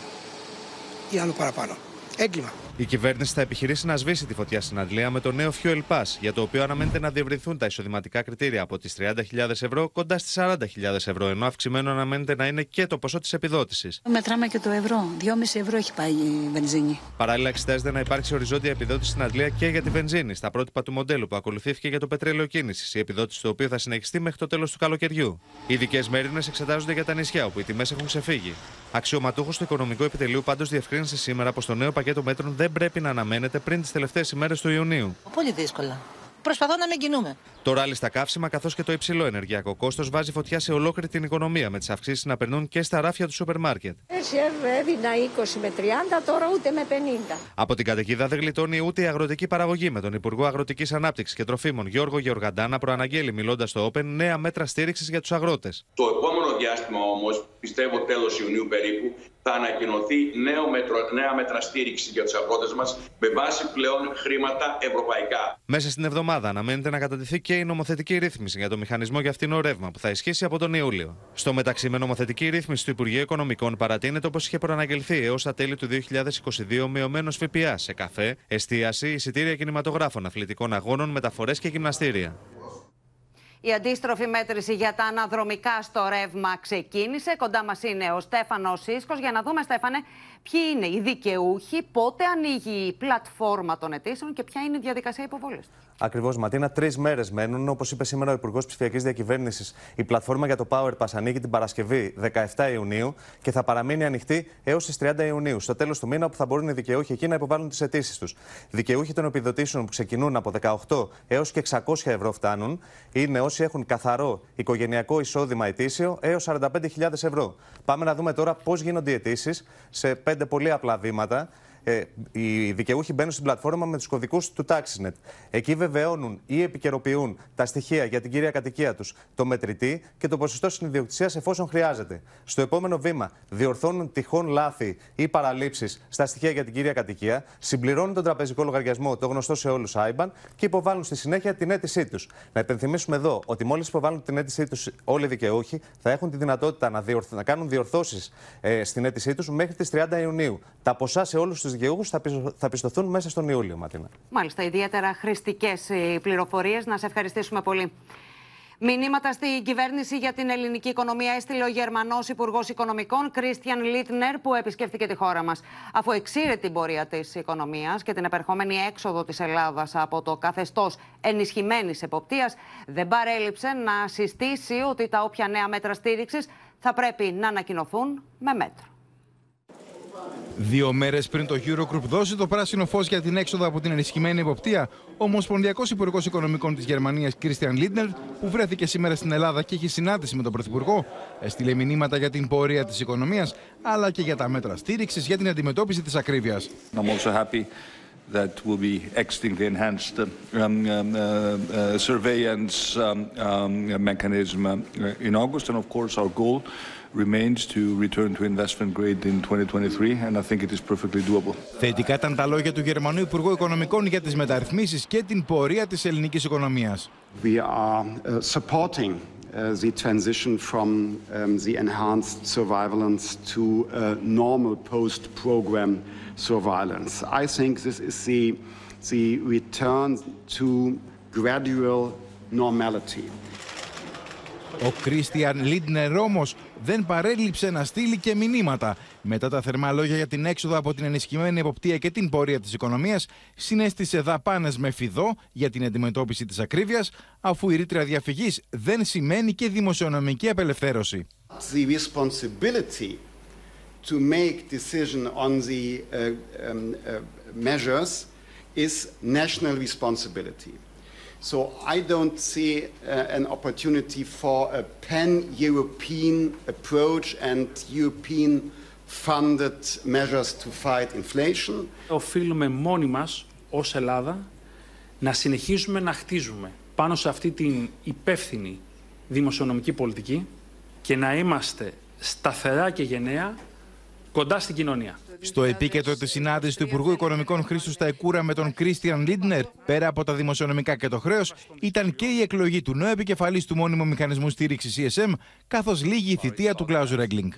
Speaker 30: ή άλλο παραπάνω. Έγκλημα.
Speaker 27: Η κυβέρνηση θα επιχειρήσει να σβήσει τη φωτιά στην Αντλία με το νέο Fuel Pass, για το οποίο αναμένεται να διευρυνθούν τα εισοδηματικά κριτήρια από τις 30.000 ευρώ κοντά στις 40.000 ευρώ, ενώ αυξημένο αναμένεται να είναι και το ποσό της επιδότησης.
Speaker 29: Μετράμε και το ευρώ. 2,5 ευρώ έχει πάει η βενζίνη.
Speaker 27: Παράλληλα, εξετάζεται να υπάρξει οριζόντια επιδότηση στην Αντλία και για τη βενζίνη, στα πρότυπα του μοντέλου που ακολουθήθηκε για το πετρέλαιο κίνησης, η επιδότηση του οποίου θα συνεχιστεί μέχρι το τέλος του καλοκαιριού. Οι ειδικές μέρημνες εξετάζονται για τα νησιά, όπου οι τιμές έχουν ξεφύγει. Αξιωματούχος του Οικονομικού Επιτελείου πάντως διευκρίνησε σήμερα πως το νέο πακέτο μέτρων δεν πρέπει να αναμένεται πριν τις τελευταίες ημέρες του Ιουνίου.
Speaker 29: Πολύ δύσκολα. Προσπαθώ να μην κινούμε.
Speaker 27: Το ράλι στα καύσιμα καθώς και το υψηλό ενεργειακό κόστος βάζει φωτιά σε ολόκληρη την οικονομία, με τις αυξήσεις να περνούν και στα ράφια του σούπερ μάρκετ.
Speaker 29: Έτσι έδινα 20 με 30, τώρα ούτε με 50.
Speaker 27: Από την καταιγίδα δεν γλιτώνει ούτε η αγροτική παραγωγή, με τον Υπουργό Αγροτικής Ανάπτυξης και Τροφίμων Γιώργο Γεωργαντά να προαναγγέλει μιλώντας στο Open νέα μέτρα στήριξης για τους αγρότες.
Speaker 31: Το επόμενο διάστημα όμως, πιστεύω τέλος Ιουνίου περίπου, θα ανακοινωθεί νέο μέτρο, νέα μέτρα στήριξης για τους αγρότες μας με βάση πλέον χρήματα ευρωπαϊκά.
Speaker 27: Μέσα στην εβδομάδα αναμένεται να κατατηθεί και η νομοθετική ρύθμιση για το μηχανισμό για φτηνό ρεύμα που θα ισχύσει από τον Ιούλιο. Στο μεταξύ, με νομοθετική ρύθμιση του Υπουργείου Οικονομικών παρατείνεται όπως είχε προαναγγελθεί έως τα τέλη του 2022 μειωμένος ΦΠΑ σε καφέ, εστίαση, εισιτήρια κινηματογράφων, αθλητικών αγώνων, μεταφορές και γυμναστήρια.
Speaker 2: Η αντίστροφη μέτρηση για τα αναδρομικά στο ρεύμα ξεκίνησε. Κοντά μας είναι ο Στέφανος Σίσκο. Για να δούμε, Στέφανε, ποιοι είναι οι δικαιούχοι, πότε ανοίγει η πλατφόρμα των αιτήσεων και ποια είναι η διαδικασία υποβολής τους;
Speaker 32: Ακριβώς, Ματίνα. Τρεις μέρες μένουν. Όπως είπε σήμερα ο Υπουργός Ψηφιακής Διακυβέρνησης, η πλατφόρμα για το Power Pass ανοίγει την Παρασκευή 17 Ιουνίου και θα παραμείνει ανοιχτή έως τις 30 Ιουνίου, στο τέλος του μήνα, που θα μπορούν οι δικαιούχοι εκεί να υποβάλουν τις αιτήσεις τους. Δικαιούχοι των επιδοτήσεων που ξεκινούν από 18 έως και 600 ευρώ φτάνουν είναι όσοι έχουν καθαρό οικογενειακό εισόδημα ετήσιο έως 45.000 ευρώ. Πάμε να δούμε τώρα πώς γίνονται οι αιτήσεις σε πέντε πολύ απλά βήματα ε, οι δικαιούχοι μπαίνουν στην πλατφόρμα με τους κωδικούς του TaxiNet. Εκεί βεβαιώνουν ή επικαιροποιούν τα στοιχεία για την κύρια κατοικία τους, το μετρητή και το ποσοστό συνειδιοκτησία εφόσον χρειάζεται. Στο επόμενο βήμα, διορθώνουν τυχόν λάθη ή παραλήψεις στα στοιχεία για την κύρια κατοικία, συμπληρώνουν τον τραπεζικό λογαριασμό, το γνωστό σε όλους IBAN, και υποβάλλουν στη συνέχεια την αίτησή τους. Να υπενθυμίσουμε εδώ ότι μόλις υποβάλλουν την αίτησή τους όλοι οι δικαιούχοι, θα έχουν τη δυνατότητα να, διορθ... να κάνουν διορθώσεις ε, στην αίτησή τους μέχρι τις 30 Ιουνίου. Τα ποσά σε όλους τους δικαιούχους θα πιστωθούν μέσα στον Ιούλιο, Ματίνα.
Speaker 2: Μάλιστα, ιδιαίτερα χρηστικές οι πληροφορίες. Να σε ευχαριστήσουμε πολύ. Μηνύματα στην κυβέρνηση για την ελληνική οικονομία έστειλε ο Γερμανός Υπουργός Οικονομικών, Κρίστιαν Λίτνερ, που επισκέφθηκε τη χώρα μας. Αφού εξήρε την πορεία της οικονομίας και την επερχόμενη έξοδο της Ελλάδας από το καθεστώς ενισχυμένης εποπτείας, δεν παρέλειψε να συστήσει ότι τα όποια νέα μέτρα στήριξης θα πρέπει να ανακοινωθούν με μέτρο.
Speaker 33: Δύο μέρες πριν το Eurogroup δώσει το πράσινο φως για την έξοδο από την ενισχυμένη εποπτεία, ο Ομοσπονδιακός Υπουργός Οικονομικών της Γερμανίας, Κρίστιαν Λίντνερ, που βρέθηκε σήμερα στην Ελλάδα και έχει συνάντηση με τον Πρωθυπουργό, έστειλε μηνύματα για την πορεία της οικονομίας, αλλά και για τα μέτρα στήριξης για την αντιμετώπιση της ακρίβειας.
Speaker 34: that will be exiting the enhanced um, um, uh, uh, surveillance um, um, mechanism uh, in August. And of course, our goal remains to return to investment grade in 2023, and I think it is perfectly doable.
Speaker 33: Θετικά ήταν τα λόγια του Γερμανού Υπουργού Οικονομικών για τις μεταρρυθμίσεις και την πορεία της ελληνικής οικονομίας.
Speaker 35: We are uh, supporting uh, the transition from um, the enhanced surveillance to uh, normal post-program surveillance. I think this is the, the return to gradual normality.
Speaker 33: Ο Κρίστιαν Λίντνερ όμω δεν παρέλειψε να στείλει και μηνύματα. Μετά τα θερμά λόγια για την έξοδο από την ενισχυμένη εποπτεία και την πορεία της οικονομίας, συνέστησε δαπάνες με φιδό για την αντιμετώπιση της ακρίβειας, αφού η ρήτρα διαφυγής δεν σημαίνει και δημοσιονομική απελευθέρωση.
Speaker 35: The responsibility to make decision on the uh, um, uh, measures is national responsibility. So I don't see uh, an opportunity for a pan-European approach and European funded measures to fight inflation.
Speaker 36: Οφείλουμε μόνοι μας ως Ελλάδα να συνεχίσουμε να χτίζουμε πάνω σε αυτή την υπεύθυνη δημοσιονομική πολιτική και να είμαστε σταθερά και γενναία κοντά στην κοινωνία.
Speaker 33: Στο επίκεντρο της συνάντησης του Υπουργού Οικονομικών Χρήστου Σταϊκούρα με τον Κρίστιαν Λίντνερ, πέρα από τα δημοσιονομικά και το χρέος, ήταν και η εκλογή του νέου επικεφαλής του μόνιμου μηχανισμού στήριξης ESM, καθώς λίγη η θητεία του Κλάουζου Ρέγκλινγκ.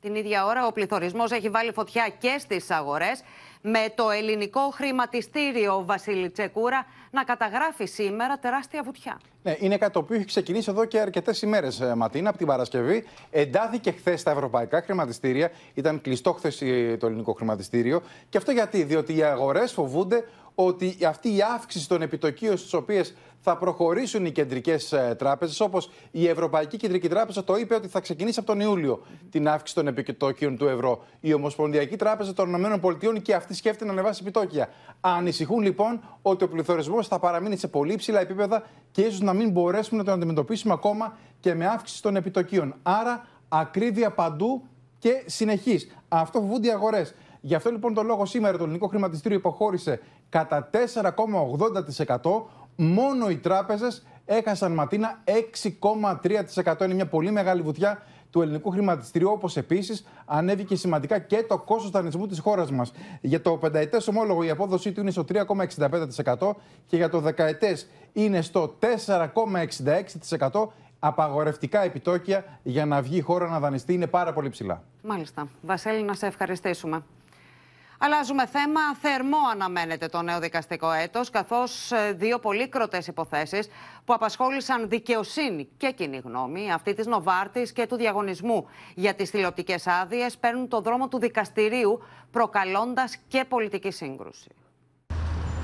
Speaker 2: Την ίδια ώρα ο πληθωρισμός έχει βάλει φωτιά και στις αγορές με το ελληνικό χρηματιστήριο Βασίλη Τσεκούρα να καταγράφει σήμερα τεράστια βουτιά.
Speaker 37: Ναι, είναι κάτι το οποίο έχει ξεκινήσει εδώ και αρκετές ημέρες, Ματίνα, από την Παρασκευή. Εντάθηκε χθες στα ευρωπαϊκά χρηματιστήρια. Ήταν κλειστό χθες το ελληνικό χρηματιστήριο. Και αυτό γιατί, διότι οι αγορές φοβούνται ότι αυτή η αύξηση των επιτοκίων στις οποίες θα προχωρήσουν οι κεντρικές τράπεζες, όπως η Ευρωπαϊκή Κεντρική Τράπεζα το είπε ότι θα ξεκινήσει από τον Ιούλιο την αύξηση των επιτοκίων του ευρώ. Η Ομοσπονδιακή Τράπεζα των ΗΠΑ και αυτή σκέφτεται να ανεβάσει επιτόκια. Ανησυχούν λοιπόν ότι ο πληθωρισμός θα παραμείνει σε πολύ υψηλά επίπεδα και ίσως να μην μπορέσουμε να τον αντιμετωπίσουμε ακόμα και με αύξηση των επιτοκίων. Άρα ακρίβεια παντού και συνεχής. Αυτό φοβούνται οι αγορές. Γι' αυτό λοιπόν το λόγο σήμερα το ελληνικό χρηματιστήριο υποχώρησε κατά 4,80%. Μόνο οι τράπεζες έχασαν ματίνα 6,3%. Είναι μια πολύ μεγάλη βουτιά του ελληνικού χρηματιστηρίου, όπως επίσης ανέβηκε σημαντικά και το κόστος δανεισμού της χώρας μας. Για το πενταετές ομόλογο η απόδοσή του είναι στο 3,65% και για το δεκαετές είναι στο 4,66%. Απαγορευτικά επιτόκια για να βγει η χώρα να δανειστεί είναι πάρα πολύ ψηλά.
Speaker 2: Μάλιστα. Βασίλη, να σε ευχαριστήσουμε. Αλλάζουμε θέμα. Θερμό αναμένεται το νέο δικαστικό έτος, καθώς ε, δύο πολύκροτες υποθέσεις που απασχόλησαν δικαιοσύνη και κοινή γνώμη, αυτή της Νοβάρτης και του διαγωνισμού για τις τηλεοπτικές άδειες, παίρνουν το δρόμο του δικαστηρίου, προκαλώντας και πολιτική σύγκρουση.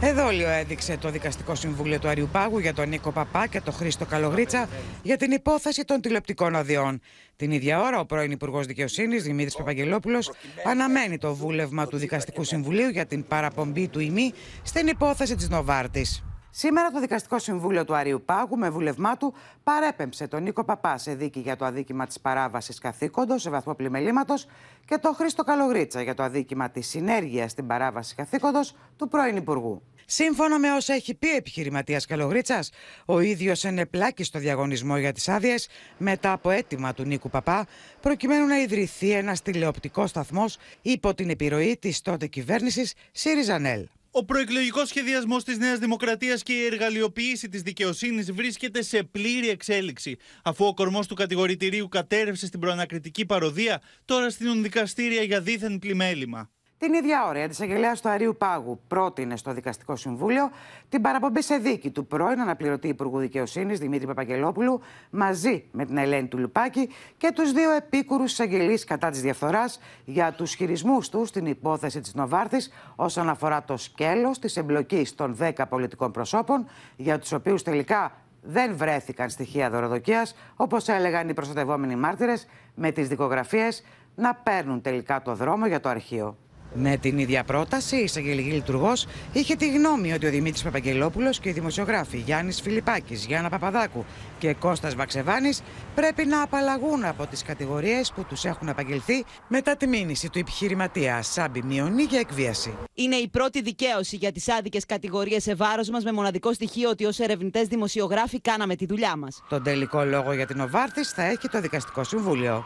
Speaker 38: Εδόλιο έδειξε το Δικαστικό Συμβούλιο του Αριουπάγου για τον Νίκο Παπά και τον Χρήστο Καλογρίτσα για την υπόθεση των τηλεοπτικών αδειών. Την ίδια ώρα, ο πρώην Υπουργός Δικαιοσύνης Δημήτρης Παπαγγελόπουλος αναμένει το βούλευμα του Δικαστικού Συμβουλίου για την παραπομπή του ημί στην υπόθεση της Νοβάρτης. Σήμερα το Δικαστικό Συμβούλιο του Αρίου Πάγου με βουλευμά του παρέπεμψε τον Νίκο Παπά σε δίκη για το αδίκημα της παράβασης καθήκοντος σε βαθμό πλημελήματος και τον Χρήστο Καλογρίτσα για το αδίκημα της συνέργειας στην παράβαση καθήκοντος του πρώην Υπουργού. Σύμφωνα με όσα έχει πει ο επιχειρηματίας Καλογρίτσας, ο ίδιος ενεπλάκη στο διαγωνισμό για τις άδειες μετά από αίτημα του Νίκου Παπά, προκειμένου να ιδρυθεί ένας τηλεοπτικός σταθμός υπό την επιρροή της τότε κυβέρνησης ΣΥΡΙΖΑΝΕΛ.
Speaker 39: Ο προεκλογικός σχεδιασμός της Νέας Δημοκρατίας και η εργαλειοποίηση της δικαιοσύνης βρίσκεται σε πλήρη εξέλιξη. Αφού ο κορμός του κατηγορητηρίου κατέρευσε στην προανακριτική παροδία, τώρα στείλουν δικαστήρια για δίθεν πλημέλημα.
Speaker 38: Την ίδια ώρα, η αντισαγγελέα του Αρίου Πάγου πρότεινε στο Δικαστικό Συμβούλιο την παραπομπή σε δίκη του πρώην αναπληρωτή Υπουργού Δικαιοσύνης Δημήτρη Παπαγγελόπουλου μαζί με την Ελένη του Λουπάκη και τους δύο επίκουρους εισαγγελείς κατά της διαφθοράς για τους χειρισμούς τους στην υπόθεση της Νοβάρτης όσον αφορά το σκέλος της εμπλοκής των 10 πολιτικών προσώπων, για τους οποίους τελικά δεν βρέθηκαν στοιχεία δωροδοκίας, όπως έλεγαν οι προστατευόμενοι μάρτυρες, με τις δικογραφίες να παίρνουν τελικά το δρόμο για το αρχείο. Με την ίδια πρόταση, η εισαγγελική λειτουργός είχε τη γνώμη ότι ο Δημήτρης Παπαγγελόπουλος και οι δημοσιογράφοι Γιάννης Φιλιπάκη, Γιάννα Παπαδάκου και Κώστας Βαξεβάνης πρέπει να απαλλαγούν από τις κατηγορίες που τους έχουν απαγγελθεί μετά τη μήνυση του επιχειρηματία Σάμπι Μιονί για εκβίαση.
Speaker 40: Είναι η πρώτη δικαίωση για τις άδικες κατηγορίες σε βάρος μας, με μοναδικό στοιχείο ότι ως ερευνητές δημοσιογράφοι κάναμε τη δουλειά μας.
Speaker 38: Τον τελικό λόγο για την Οβάρτης θα έχει το Δικαστικό Συμβούλιο.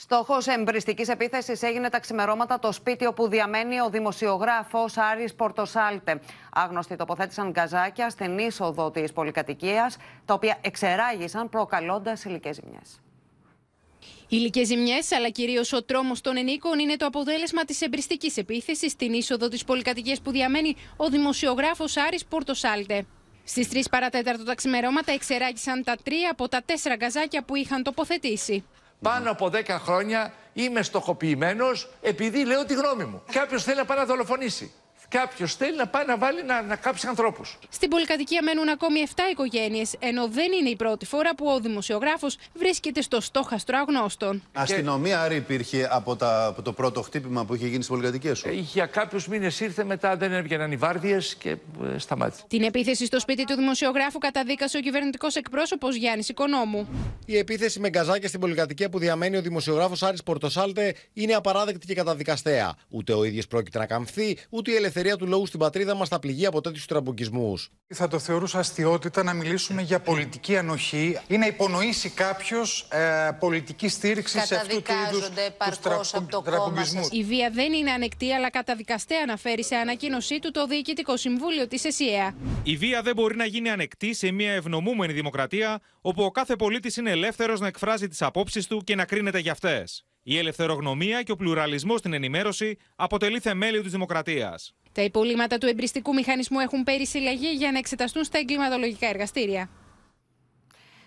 Speaker 2: Στόχος εμπριστικής επίθεσης έγινε τα ξημερώματα το σπίτι όπου διαμένει ο δημοσιογράφος Άρης Πορτοσάλτε. Άγνωστοι τοποθέτησαν γκαζάκια στην είσοδο της πολυκατοικίας, τα οποία εξεράγησαν προκαλώντας υλικέ ζημιές.
Speaker 26: Οι υλικέ ζημιές, αλλά κυρίως ο τρόμος των ενίκων, είναι το αποτέλεσμα της εμπριστικής επίθεσης στην είσοδο της πολυκατοικίας που διαμένει ο δημοσιογράφος Άρης Πορτοσάλτε. Στις 3 παρατέταρτο τα ξημερώματα εξεράγησαν τα τρία από τα τέσσερα γκαζάκια που είχαν τοποθετήσει.
Speaker 41: Πάνω από 10 χρόνια είμαι στοχοποιημένος επειδή λέω τη γνώμη μου. Κάποιος θέλει να πάει να δολοφονήσει. Κάποιος θέλει να πάει να βάλει να, να κάψει ανθρώπους.
Speaker 26: Στην πολυκατοικία μένουν ακόμη 7 οικογένειες, ενώ δεν είναι η πρώτη φορά που ο δημοσιογράφος βρίσκεται στο στόχαστρο αγνώστων.
Speaker 42: Αστυνομία, άρα υπήρχε από, τα, από το πρώτο χτύπημα που είχε γίνει στην πολυκατοικία σου;
Speaker 41: Ε, για κάποιους μήνες ήρθε, μετά δεν έβγαιναν οι βάρδιες και ε, σταμάτησε.
Speaker 26: Την επίθεση στο σπίτι του δημοσιογράφου καταδίκασε ο κυβερνητικός εκπρόσωπος Γιάννης Οικονόμου.
Speaker 17: Η επίθεση με γκαζάκια στην πολυκατοικία που διαμένει ο δημοσιογράφος Άρης Πορτοσάλτε είναι απαράδεκτη και καταδικαστέα. Ούτε ο ίδιος πρόκειται να καμφθεί, ούτε η ελευθερία ελευθερία του λόγου στην πατρίδα μας θα πληγεί από τέτοιους τραμπουκισμούς.
Speaker 43: Θα το θεωρούσα αστειότητα να μιλήσουμε για πολιτική ανοχή ή να υπονοήσει κάποιος ε, πολιτική στήριξη σε αυτού του είδους τους τραμπουκισμούς.
Speaker 26: Η βία δεν είναι ανεκτή, αλλά καταδικαστέα αναφέρει σε ανακοίνωσή του το Διοικητικό Συμβούλιο της ΕΣΗΕΑ.
Speaker 44: Η βία δεν μπορεί να γίνει ανεκτή σε μια ευνομούμενη δημοκρατία, όπου ο κάθε πολίτης είναι ελεύθερος να εκφράζει τις απόψεις του και να κρίνεται για αυτές. Η ελευθερογνωμία και ο πλουραλισμός στην ενημέρωση αποτελεί θεμέλιο της δημοκρατίας.
Speaker 26: Τα υπολείμματα του εμπριστικού μηχανισμού έχουν περισυλλαγεί για να εξεταστούν στα εγκληματολογικά εργαστήρια.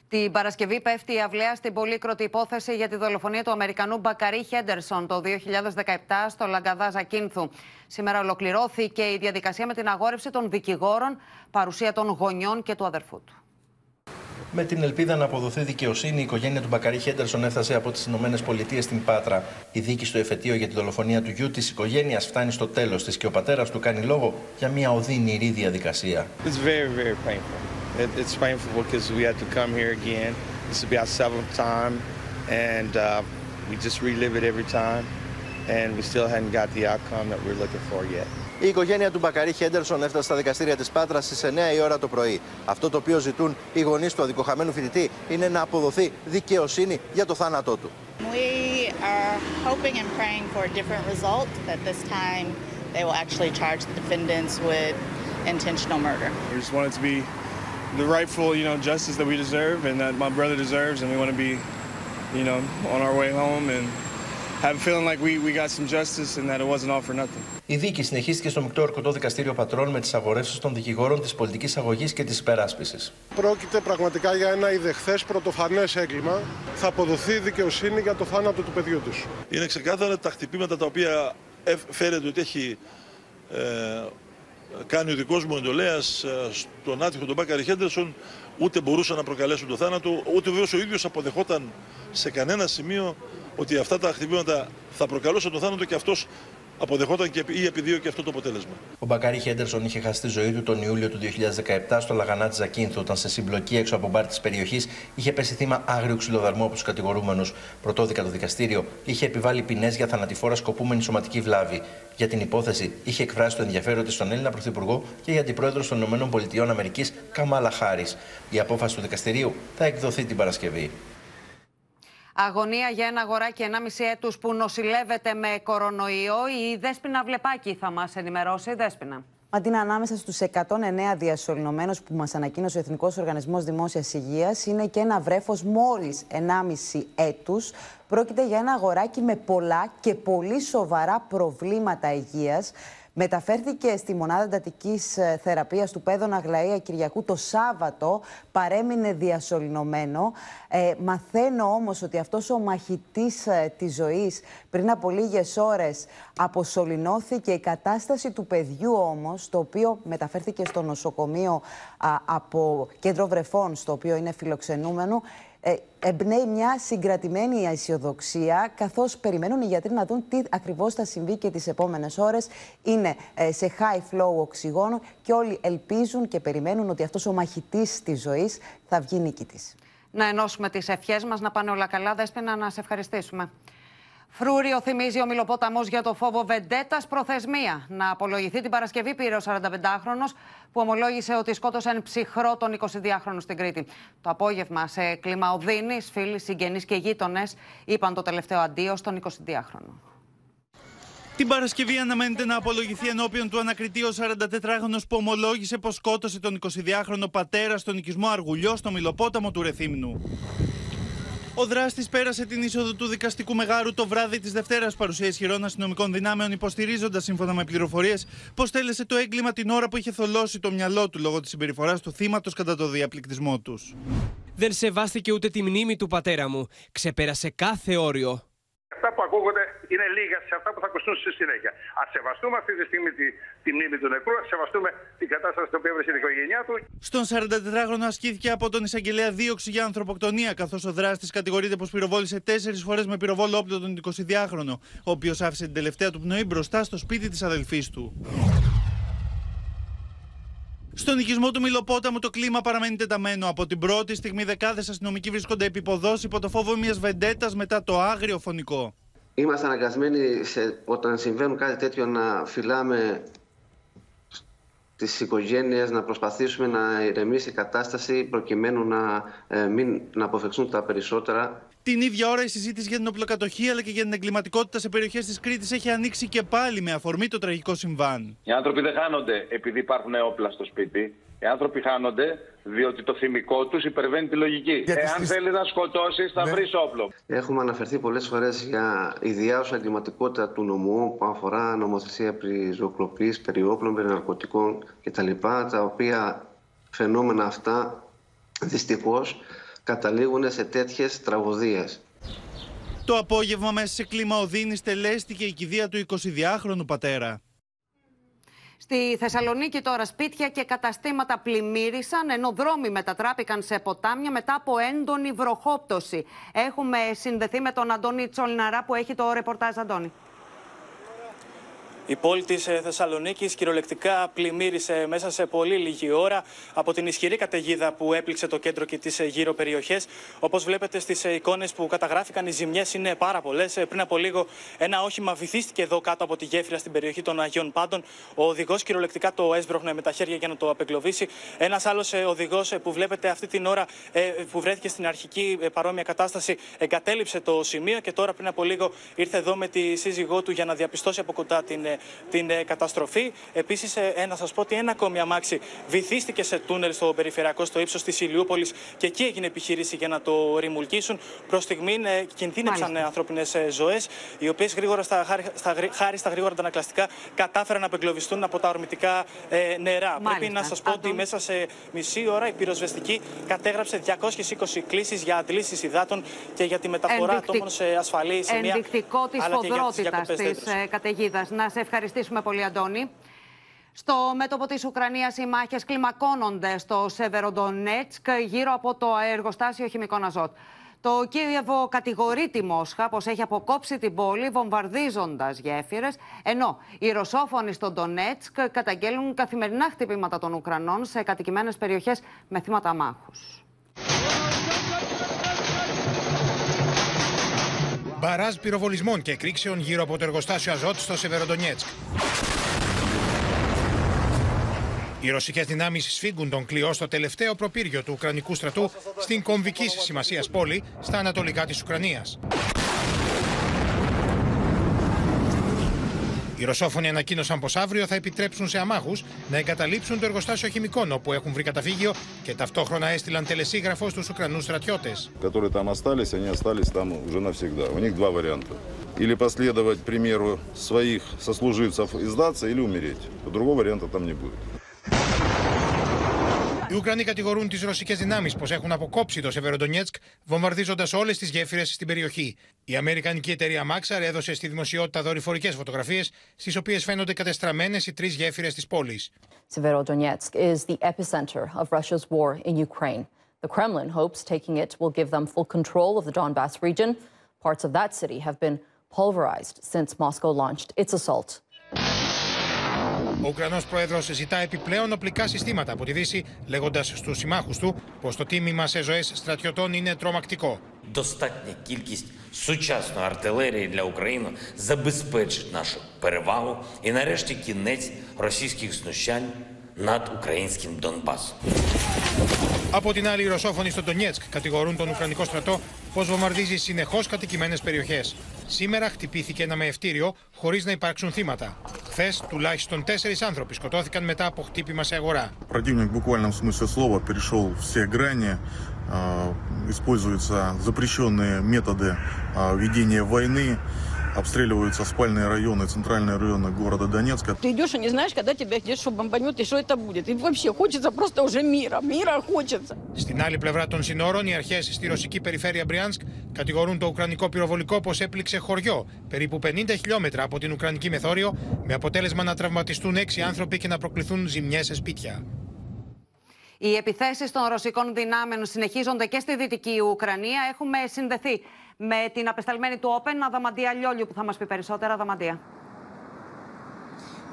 Speaker 2: Την Παρασκευή πέφτει η αυλαία στην πολύκροτη υπόθεση για τη δολοφονία του Αμερικανού Μπακαρί Χέντερσον το 2017 στο Λαγκαδά Ζακίνθου. Σήμερα ολοκληρώθηκε η διαδικασία με την αγόρευση των δικηγόρων, παρουσία των γονιών και του αδερφού του.
Speaker 45: Με την ελπίδα να αποδοθεί δικαιοσύνη, η οικογένεια του Μπακαρί Χέντερσον έφτασε από τις ΗΠΑ στην Πάτρα. Η δίκη στο εφετείο για τη δολοφονία του γιού της οικογένειας φτάνει στο τέλος της και ο πατέρας του κάνει λόγο για μια οδύνηρη διαδικασία.
Speaker 4: It's very, very painful. It, it's painful because we had to come here again. This will be our seventh time, and uh, we just relive it every time, and we still hadn't got the outcome that we're looking for yet.
Speaker 45: Η οικογένεια του Μπακαρί Χέντερσον έφτασε στα δικαστήρια τη Πάτρα στι 9 η ώρα το πρωί. Αυτό το οποίο ζητούν οι γονεί του αδικοχαμένου φοιτητή είναι να αποδοθεί δικαιοσύνη για το θάνατό του.
Speaker 37: We are hoping and praying for a different result, that this time they will actually charge the defendants with intentional murder.
Speaker 4: We just want it to be the rightful, you know, justice that we deserve and that my brother deserves, and we want to be, you know, on our way home and
Speaker 45: Η δίκη συνεχίστηκε στο Μικτό Ορκωτό Δικαστήριο Πατρών με τις αγορεύσεις των δικηγόρων της πολιτικής αγωγής και της υπεράσπισης.
Speaker 46: Πρόκειται πραγματικά για ένα ιδεχθές πρωτοφανές έγκλημα. Θα αποδοθεί δικαιοσύνη για το θάνατο του παιδιού τους.
Speaker 47: Είναι ξεκάθαρα τα χτυπήματα τα οποία φέρεται ότι έχει ε, κάνει ο δικός μου εντολέας στον άτυχο τον Μπάκαρη Χέντερσον, ούτε μπορούσαν να προκαλέσουν το θάνατο, ούτε βέβαια ο ίδιος αποδεχόταν σε κανένα σημείο ότι αυτά τα χτυπήματα θα προκαλούσαν το θάνατο και αυτός αποδεχόταν και, ή επιδίωκε αυτό το αποτέλεσμα.
Speaker 45: Ο Μπακάρη Χέντερσον είχε χάσει τη ζωή του τον Ιούλιο του 2017 στο Λαγανά τη Ζακίνθου, όταν σε συμπλοκή έξω από μπαρ της περιοχής είχε πέσει θύμα άγριου ξυλοδαρμού από τους κατηγορούμενους. Πρωτόδικα το δικαστήριο είχε επιβάλει ποινές για θανατηφόρα σκοπούμενη σωματική βλάβη. Για την υπόθεση είχε εκφράσει το ενδιαφέρον της στον Έλληνα Πρωθυπουργό και για αντιπρόεδρος των ΗΠΑ Καμάλα Χάρη. Η απόφαση του δικαστηρίου θα εκδοθεί την Παρασκευή.
Speaker 2: Αγωνία για ένα αγοράκι 1,5 έτους που νοσηλεύεται με κορονοϊό. Η Δέσποινα Βλεπάκη θα μας ενημερώσει. Δέσποινα.
Speaker 48: Μαντίνα, ανάμεσα στους 109 διασωληνωμένους που μας ανακοίνωσε ο Εθνικός Οργανισμός Δημόσιας Υγείας είναι και ένα βρέφος μόλις 1,5 έτους. Πρόκειται για ένα αγοράκι με πολλά και πολύ σοβαρά προβλήματα υγείας. Μεταφέρθηκε στη μονάδα εντατικής ε, θεραπείας του Πέδων Αγλαία Κυριακού το Σάββατο. Παρέμεινε διασωληνωμένο. Ε, μαθαίνω όμως ότι αυτός ο μαχητής ε, της ζωής πριν από λίγες ώρες αποσωληνώθηκε. Η κατάσταση του παιδιού όμως, το οποίο μεταφέρθηκε στο νοσοκομείο από κέντρο βρεφών, στο οποίο είναι φιλοξενούμενο, ε, εμπνέει μια συγκρατημένη αισιοδοξία, καθώς περιμένουν οι γιατροί να δουν τι ακριβώς θα συμβεί και τις επόμενες ώρες. Είναι ε, σε high flow οξυγόνο και όλοι ελπίζουν και περιμένουν ότι αυτός ο μαχητής της ζωής θα βγει νικητή.
Speaker 2: Να ενώσουμε τις ευχές μας, να πάνε όλα καλά. Δέσπινα, να σε ευχαριστήσουμε. Φρούριο θυμίζει ο Μιλοπόταμος για το φόβο βεντέτας προθεσμία. Να απολογηθεί την Παρασκευή πήρε ο 45χρονο που ομολόγησε ότι σκότωσαν ψυχρό τον 22χρονο στην Κρήτη. Το απόγευμα σε κλίμα οδύνης, φίλοι, συγγενείς και γείτονες είπαν το τελευταίο αντίο στον 22χρονο.
Speaker 39: Την Παρασκευή αναμένεται να απολογηθεί ενώπιον του ανακριτή ο 44χρονο που ομολόγησε πως σκότωσε τον 22χρονο πατέρα στον οικισμό Αργουλιό στο Μιλοπόταμο του Ρεθύμνου. Ο δράστης πέρασε την είσοδο του δικαστικού μεγάρου το βράδυ της Δευτέρας παρουσία ισχυρών αστυνομικών δυνάμεων, υποστηρίζοντας σύμφωνα με πληροφορίες πως τέλεσε το έγκλημα την ώρα που είχε θολώσει το μυαλό του λόγω της συμπεριφοράς του θύματος κατά το διαπληκτισμό τους.
Speaker 49: Δεν σεβάστηκε ούτε τη μνήμη του πατέρα μου. Ξεπέρασε κάθε όριο
Speaker 50: αυτά που ακούγονται είναι λίγα σε αυτά που θα ακουστούν στη συνέχεια. Α σεβαστούμε αυτή τη στιγμή τη, τη μνήμη του νεκρού, ας σεβαστούμε την κατάσταση στην οποία βρίσκεται η οικογένειά του.
Speaker 39: Στον 44χρονο ασκήθηκε από τον εισαγγελέα δίωξη για ανθρωποκτονία, καθώς ο δράστης κατηγορείται πως πυροβόλησε τέσσερις φορές με πυροβόλο όπλο τον 22χρονο, ο οποίος άφησε την τελευταία του πνοή μπροστά στο σπίτι της αδελφής του. Στον οικισμό του Μιλοπόταμου το κλίμα παραμένει τεταμένο. Από την πρώτη στιγμή δεκάδες αστυνομικοί βρίσκονται επί υπό το φόβο μιας βεντέτας μετά το άγριο φωνικό.
Speaker 51: Είμαστε αναγκασμένοι σε, όταν συμβαίνουν κάτι τέτοιο να φυλάμε τις οικογένειες, να προσπαθήσουμε να ηρεμήσει η κατάσταση προκειμένου να, ε, μην, να αποφεξούν τα περισσότερα.
Speaker 39: Την ίδια ώρα η συζήτηση για την οπλοκατοχή αλλά και για την εγκληματικότητα σε περιοχές της Κρήτης έχει ανοίξει και πάλι με αφορμή το τραγικό συμβάν.
Speaker 52: Οι άνθρωποι δεν χάνονται επειδή υπάρχουν όπλα στο σπίτι. Οι άνθρωποι χάνονται διότι το θυμικό τους υπερβαίνει τη λογική. Γιατί Εάν στις... θέλεις να σκοτώσεις, θα ναι. βρεις όπλο.
Speaker 51: Έχουμε αναφερθεί πολλές φορές για ιδιάζουσα εγκληματικότητα του νομού που αφορά νομοθεσία περί ζωοκλοπής, περί όπλων, περί ναρκωτικών κτλ. Τα οποία φαινόμενα αυτά δυστυχώς καταλήγουν σε τέτοιες τραγωδίες.
Speaker 39: Το απόγευμα μέσα σε κλίμα οδύνη τελέστηκε η κηδεία του 22χρονου πατέρα.
Speaker 2: Στη Θεσσαλονίκη τώρα σπίτια και καταστήματα πλημμύρισαν, ενώ δρόμοι μετατράπηκαν σε ποτάμια μετά από έντονη βροχόπτωση. Έχουμε συνδεθεί με τον Αντώνη Τσολναρά που έχει το ρεπορτάζ Αντώνη.
Speaker 53: Η πόλη της ε, Θεσσαλονίκης κυριολεκτικά πλημμύρισε μέσα σε πολύ λίγη ώρα από την ισχυρή καταιγίδα που έπληξε το κέντρο και τις ε, γύρω περιοχές. Όπως βλέπετε στις ε, εικόνες που καταγράφηκαν, οι ζημιές είναι πάρα πολλές. Πριν από λίγο, ένα όχημα βυθίστηκε εδώ κάτω από τη γέφυρα στην περιοχή των Αγίων Πάντων. Ο οδηγός κυριολεκτικά το έσπροχνε με τα χέρια για να το απεγκλωβίσει. Ένας άλλος οδηγός που βλέπετε αυτή την ώρα που βρέθηκε στην αρχική παρόμοια κατάσταση εγκατέλειψε το σημείο και τώρα πριν από λίγο ήρθε εδώ με τη σύζυγό του για να διαπιστώσει από κοντά την την ε, καταστροφή. Επίσης, ε, να σας πω ότι ένα ακόμη αμάξι βυθίστηκε σε τούνελ στο περιφερειακό στο ύψος της Ηλιούπολης και εκεί έγινε επιχείρηση για να το ρημουλκίσουν. Προς στιγμή ε, κινδύνευσαν ανθρώπινες ζωές, οι οποίες γρήγορα στα, στα, χάρη στα γρήγορα αντανακλαστικά κατάφεραν να απεγκλωβιστούν από τα ορμητικά νερά. Μάλιστα. Πρέπει να σας πω ότι μέσα σε μισή ώρα η πυροσβεστική κατέγραψε 220 κλήσεις για αντλήσεις υδάτων και για τη μεταφορά ατόμων σε ασφαλή σημεία.
Speaker 2: Ενδεικτικό της φοδρότητα της καταιγίδας. Να σε ευχαριστήσουμε πολύ, Αντώνη. Στο μέτωπο της Ουκρανίας οι μάχες κλιμακώνονται στο Σεβεροντονέτσκ γύρω από το εργοστάσιο χημικών αζότ. Το Κίεβο κατηγορεί τη Μόσχα πως έχει αποκόψει την πόλη βομβαρδίζοντας γέφυρες, ενώ οι ρωσόφωνοι στο Ντονέτσκ καταγγέλνουν καθημερινά χτυπήματα των Ουκρανών σε κατοικημένες περιοχές με θύματα μάχους.
Speaker 54: Μπαράζ πυροβολισμών και εκρήξεων γύρω από το εργοστάσιο Αζότ στο Σεβεροντονιέτσκ. Οι ρωσικές δυνάμεις σφίγγουν τον κλειό στο τελευταίο προπύργιο του Ουκρανικού στρατού στην κομβική σημασίας πόλη στα ανατολικά της Ουκρανίας. Οι Ρωσόφωνοι ανακοίνωσαν πω αύριο θα επιτρέψουν σε αμάχου να εγκαταλείψουν το εργοστάσιο χημικών όπου έχουν βρει καταφύγιο και ταυτόχρονα έστειλαν τελεσίγραφο στου Ουκρανού στρατιώτε.
Speaker 55: Которые там остались, они остались там уже навсегда. У них два варианта. Или последовать примеру своих сослуживцев и сдаться, или умереть. Другого варианта там не будет.
Speaker 54: οι Ουκρανοί κατηγορούν τις ρωσικές δυνάμεις πως έχουν αποκόψει το Σεβεροντονιέτσκ, βομβαρδίζοντας όλες τις γέφυρες στην περιοχή. Η Αμερικανική εταιρεία Maxar έδωσε στη δημοσιότητα δορυφορικές φωτογραφίες, στις οποίες φαίνονται κατεστραμμένες οι τρεις γέφυρες της πόλης.
Speaker 56: Severodonetsk is the epicenter of Russia's war in Ukraine.
Speaker 57: The Kremlin hopes taking it will give them full control of the Donbass region. Parts of that city have been pulverized since Moscow launched its assault.
Speaker 54: Ο Ουκρανό πρόεδρο ζητά επιπλέον οπλικά συστήματα από τη Δύση, λέγοντα στου συμμάχου του πω το τίμημα σε ζωέ στρατιωτών είναι τρομακτικό.
Speaker 58: Достатня кількість сучасної артилерії для України забезпечить нашу перевагу і нарешті кінець російських знущань над українським Донбасом.
Speaker 54: Από την άλλη, οι Ρωσόφωνοι στο Ντονιέτσκ κατηγορούν τον Ουκρανικό στρατό πω βομβαρδίζει συνεχώ κατοικημένε περιοχέ. Σήμερα χτυπήθηκε ένα μεευτήριο χωρί να υπάρξουν θύματα. Χθε, τουλάχιστον τέσσερι άνθρωποι σκοτώθηκαν μετά από χτύπημα σε αγορά.
Speaker 59: Противник в буквальном смысле слова перешел все грани. Используются запрещенные методы ведения войны. Обстреливаются спальные районы, центральные районы города Донецка.
Speaker 60: Ты идешь и не знаешь, когда тебя где что бомбанет и что это будет. И вообще хочется просто уже мира. Мира хочется.
Speaker 54: Στην άλλη πλευρά των συνόρων, οι αρχέ στη ρωσική περιφέρεια Μπριάνσκ κατηγορούν το ουκρανικό πυροβολικό πω έπληξε χωριό περίπου 50 χιλιόμετρα από την ουκρανική μεθόριο, με αποτέλεσμα να τραυματιστούν 6 άνθρωποι και να προκληθούν ζημιέ σε σπίτια.
Speaker 2: Οι επιθέσει των ρωσικών δυνάμεων συνεχίζονται και στη δυτική Ουκρανία. Έχουμε συνδεθεί με την απεσταλμένη του Όπεν, Αδαμαντία Λιόλιου, που θα μας πει περισσότερα. Αδαμαντία.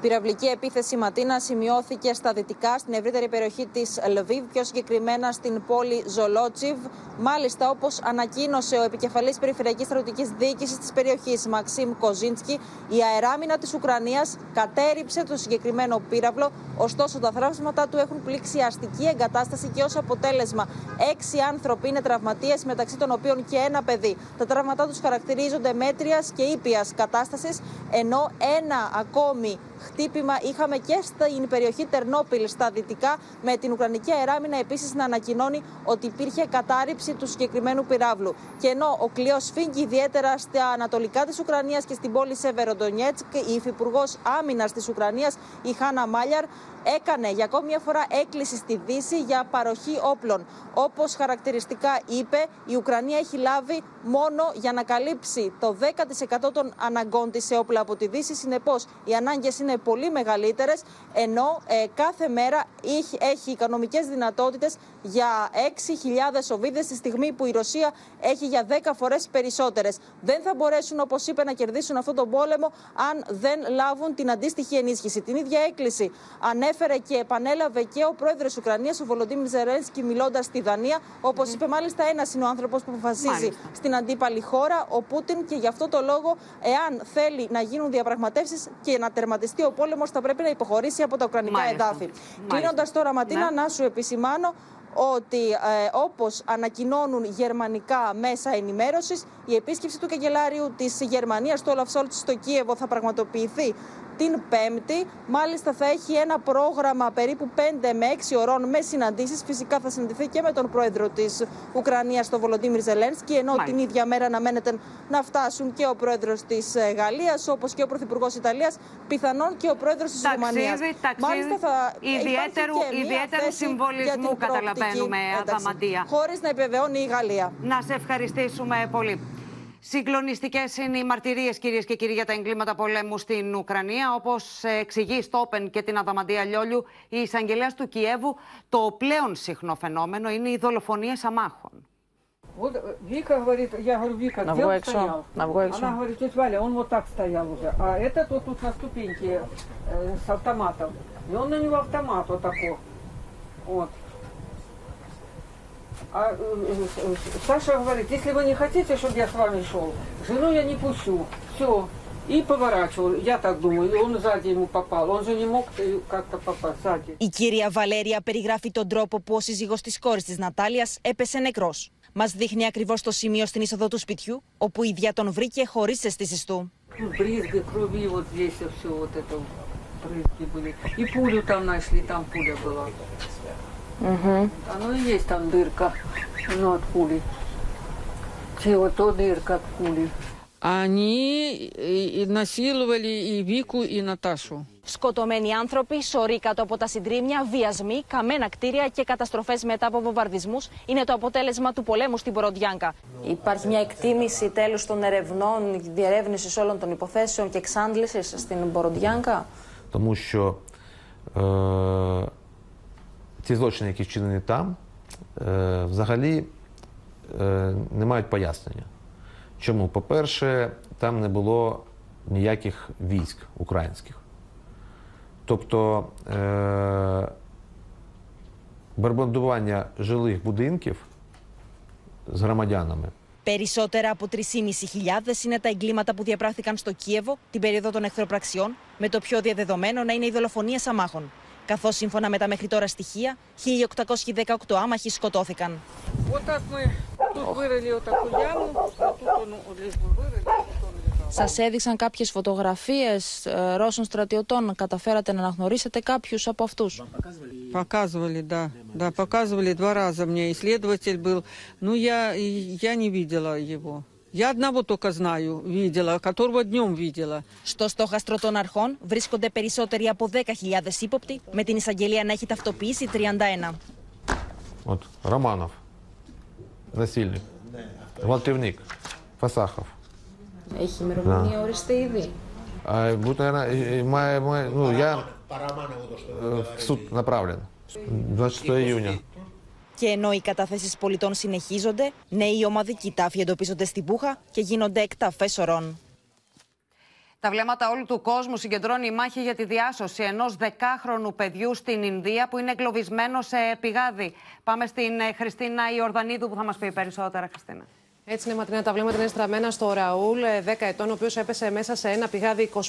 Speaker 61: Πυραυλική επίθεση Ματίνα σημειώθηκε στα δυτικά, στην ευρύτερη περιοχή της Λβίβ, πιο συγκεκριμένα στην πόλη Ζολότσιβ. Μάλιστα, όπως ανακοίνωσε ο επικεφαλής Περιφερειακής Στρατιωτικής Διοίκησης της περιοχής, Μαξίμ Κοζίνσκι, η αεράμινα της Ουκρανίας κατέριψε το συγκεκριμένο πύραυλο. Ωστόσο, τα θράψματα του έχουν πλήξει αστική εγκατάσταση και ως αποτέλεσμα έξι άνθρωποι είναι τραυματίες, μεταξύ των οποίων και ένα παιδί. Τα τραύματά τους χαρακτηρίζονται μέτριας και ήπιας κατάστασης, ενώ ένα ακόμη χτύπημα είχαμε και στην περιοχή Τερνόπιλ στα δυτικά, με την Ουκρανική αεράμινα επίσης να ανακοινώνει ότι υπήρχε κατάρριψη του συγκεκριμένου πυράβλου. Και ενώ ο κλειός φύγει ιδιαίτερα στα ανατολικά της Ουκρανίας και στην πόλη Σεβεροντονιέτσκ, η υφυπουργός άμυνας της Ουκρανίας, η Χάνα Μάλιαρ, έκανε για ακόμη μια φορά έκκληση στη Δύση για παροχή όπλων. Όπως χαρακτηριστικά είπε, η Ουκρανία έχει λάβει μόνο για να καλύψει το 10% των αναγκών της σε όπλα από τη Δύση. Συνεπώς, οι ανάγκες είναι πολύ μεγαλύτερες, ενώ ε, κάθε μέρα έχει, έχει οικονομικές δυνατότητες για 6.000 οβίδε, τη στιγμή που η Ρωσία έχει για 10 φορές περισσότερες. Δεν θα μπορέσουν, όπως είπε, να κερδίσουν αυτόν τον πόλεμο αν δεν λάβουν την αντίστοιχη ενίσχυση. Την ίδια έκκληση ανέφερε και επανέλαβε και ο πρόεδρος Ουκρανίας, ο Βολοντίμι Ζερένσκι, μιλώντας στη Δανία. Όπως είπε, μάλιστα, ένας είναι ο άνθρωπος που αποφασίζει μάλιστα. στην αντίπαλη χώρα, ο Πούτιν, και γι' αυτό το λόγο, εάν θέλει να γίνουν διαπραγματεύσεις και να τερματιστεί ο πόλεμος, θα πρέπει να υποχωρήσει από τα ουκρανικά εδάφη. Κλείνοντας τώρα, Ματίνα, ναι. να σου επισημάνω ότι ε, όπως ανακοινώνουν γερμανικά μέσα ενημέρωσης, η επίσκεψη του καγκελάριου της Γερμανίας, του Όλαφ Σόλτ, στο Κίεβο θα πραγματοποιηθεί την Πέμπτη. Μάλιστα θα έχει ένα πρόγραμμα περίπου 5 με 6 ωρών με συναντήσεις. Φυσικά θα συναντηθεί και με τον πρόεδρο της Ουκρανίας, τον Βολοντίμιρ Ζελένσκι, ενώ Μάλιστα. την ίδια μέρα αναμένεται να φτάσουν και ο πρόεδρος της Γαλλίας, όπως και ο πρωθυπουργός Ιταλίας, πιθανόν και ο πρόεδρος της Ρουμανίας.
Speaker 2: Μάλιστα θα ιδιαίτερου, ιδιαίτερου συμβολισμού καταλαβαίνουμε, Αδαμαντία.
Speaker 61: Χωρίς να επιβεβαιώνει η Γαλλία.
Speaker 2: Να σε ευχαριστήσουμε πολύ. Συγκλονιστικέ είναι οι μαρτυρίε, κυρίε και κύριοι, για τα εγκλήματα πολέμου στην Ουκρανία. Όπω εξηγεί στο Όπεν και την Αδαμαντία Λιόλιου, η εισαγγελέα του Κιέβου, το πλέον συχνό φαινόμενο είναι οι δολοφονίε αμάχων.
Speaker 62: Вот Вика говорит, я говорю, Вика, где он стоял? Она говорит, тетя Валя, он вот так стоял уже. А этот вот тут на ступеньке э, с автоматом. И он на него автомат вот такой. Вот. А э, Саша говорит, если вы не хотите, чтобы я с вами шел, жену я не пущу. Все. И поворачивал, я так думаю, и он сзади ему попал. Он же не мог как-то попасть сзади.
Speaker 61: Η κυρία Βαλέρια περιγράφει τον τρόπο που ο σύζυγος της κόρης της Νατάλιας έπεσε νεκρός. Μας δείχνει ακριβώς το σημείο στην είσοδο του σπιτιού, όπου η ίδια τον βρήκε χωρίς αισθήσεις του.
Speaker 62: Брызги крови, вот здесь все вот это брызги были. И пулю там нашли, там пуля была. Угу. Оно и есть там дырка, ну, от пули. Вот то дырка от пули. Они насиловали и Вику, и Наташу.
Speaker 61: Σκοτωμένοι άνθρωποι, σωροί κάτω από τα συντρίμια, βιασμοί, καμένα κτίρια και καταστροφέ μετά από βομβαρδισμού είναι το αποτέλεσμα του πολέμου στην Ποροντιάνκα. Υπάρχει μια εκτίμηση τέλου των ερευνών, διερεύνηση όλων των υποθέσεων και εξάντληση στην Ποροντιάνκα.
Speaker 63: Тому що е, ці злочини, які вчинені там,
Speaker 45: е, взагалі е, не мають пояснення. Чому? По-перше, там не було ніяких військ українських. Тобто е, бомбардування жилих будинків з громадянами
Speaker 61: Περισσότερα από 3.500 είναι τα εγκλήματα που διαπράχθηκαν στο Κίεβο την περίοδο των εχθροπραξιών, με το πιο διαδεδομένο να είναι οι δολοφονίες αμάχων. Καθώς σύμφωνα με τα μέχρι τώρα στοιχεία, 1.818 άμαχοι σκοτώθηκαν.
Speaker 64: Вот так мы тут вырыли вот такую яму, вот тут он лишь бы вырыли, тут он лежал.
Speaker 65: Σας έδειξαν κάποιες φωτογραφίες ε, Ρώσων στρατιωτών. Καταφέρατε να αναγνωρίσετε κάποιους από αυτούς.
Speaker 64: Показывали, да. Да, показывали два раза мне. Исследователь был. Ну, я, я не видела его. Я одного только знаю, видела, которого днем видела.
Speaker 61: Στο στόχαστρο των αρχών βρίσκονται περισσότεροι από 10.000 ύποπτοι, με την εισαγγελία να έχει ταυτοποιήσει 31.
Speaker 45: От Романов, насильник, гвалтівник, Фасахов.
Speaker 65: Έχει ημερομηνία οριστεί ήδη.
Speaker 45: А, будто она, э, мая, мая, ну, я э, в суд направлен 26 июня.
Speaker 61: Και ενώ οι καταθέσεις πολιτών συνεχίζονται, νέοι ομαδικοί τάφοι εντοπίζονται στην Πούχα και γίνονται εκταφές ορών.
Speaker 2: Τα βλέμματα όλου του κόσμου συγκεντρώνει η μάχη για τη διάσωση ενός δεκάχρονου παιδιού στην Ινδία που είναι εγκλωβισμένο σε πηγάδι. Πάμε στην ε, Χριστίνα Ιορδανίδου που θα μας πει περισσότερα, Χριστίνα.
Speaker 54: Έτσι είναι, Ματρινά, τα βλέμματα είναι στραμμένα στο Ραούλ, 10 ετών, ο οποίος έπεσε μέσα σε ένα πηγάδι 25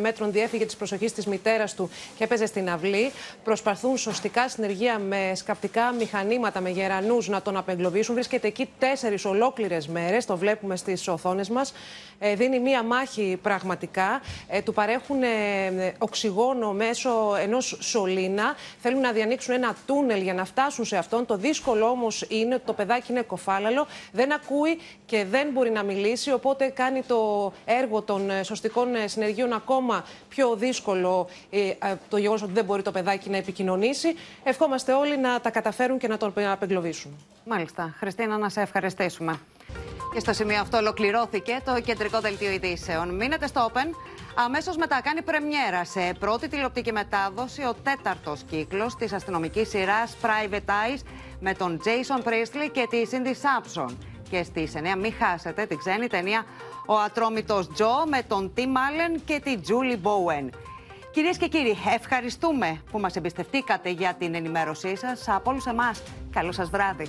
Speaker 54: μέτρων, διέφυγε της προσοχής της μητέρας του και έπαιζε στην αυλή. Προσπαθούν σωστικά συνεργεία με σκαπτικά μηχανήματα, με γερανούς να τον απεγκλωβίσουν. Βρίσκεται εκεί τέσσερις ολόκληρες μέρες, το βλέπουμε στις οθόνες μας. Ε, δίνει μία μάχη πραγματικά. Ε, του παρέχουν ε, οξυγόνο μέσω ενός σωλήνα. Θέλουν να διανοίξουν ένα τούνελ για να φτάσουν σε αυτόν. Το δύσκολο όμως είναι ότι το παιδάκι είναι κοφάλαλο, δεν ακούει και δεν μπορεί να μιλήσει. Οπότε κάνει το έργο των ε, σωστικών ε, συνεργείων ακόμα πιο δύσκολο ε, το γεγονός ότι δεν μπορεί το παιδάκι να επικοινωνήσει. Ευχόμαστε όλοι να τα καταφέρουν και να τον απεγκλωβίσουν.
Speaker 2: Μάλιστα. Χριστίνα, να σε ευχαριστήσουμε. Και στο σημείο αυτό ολοκληρώθηκε το κεντρικό δελτίο ειδήσεων. Μείνετε στο Open. Αμέσως μετά κάνει πρεμιέρα σε πρώτη τηλεοπτική μετάδοση ο τέταρτος κύκλος της αστυνομικής σειράς Private Eyes με τον Jason Priestley και τη Cindy Sampson. Και στις 9 μην χάσετε την ξένη ταινία «Ο Ατρόμητος Τζο» με τον Tim Allen και τη Julie Bowen. Κυρίες και κύριοι, ευχαριστούμε που μας εμπιστευτήκατε για την ενημέρωσή σας. Από όλους εμάς, καλό σας βράδυ.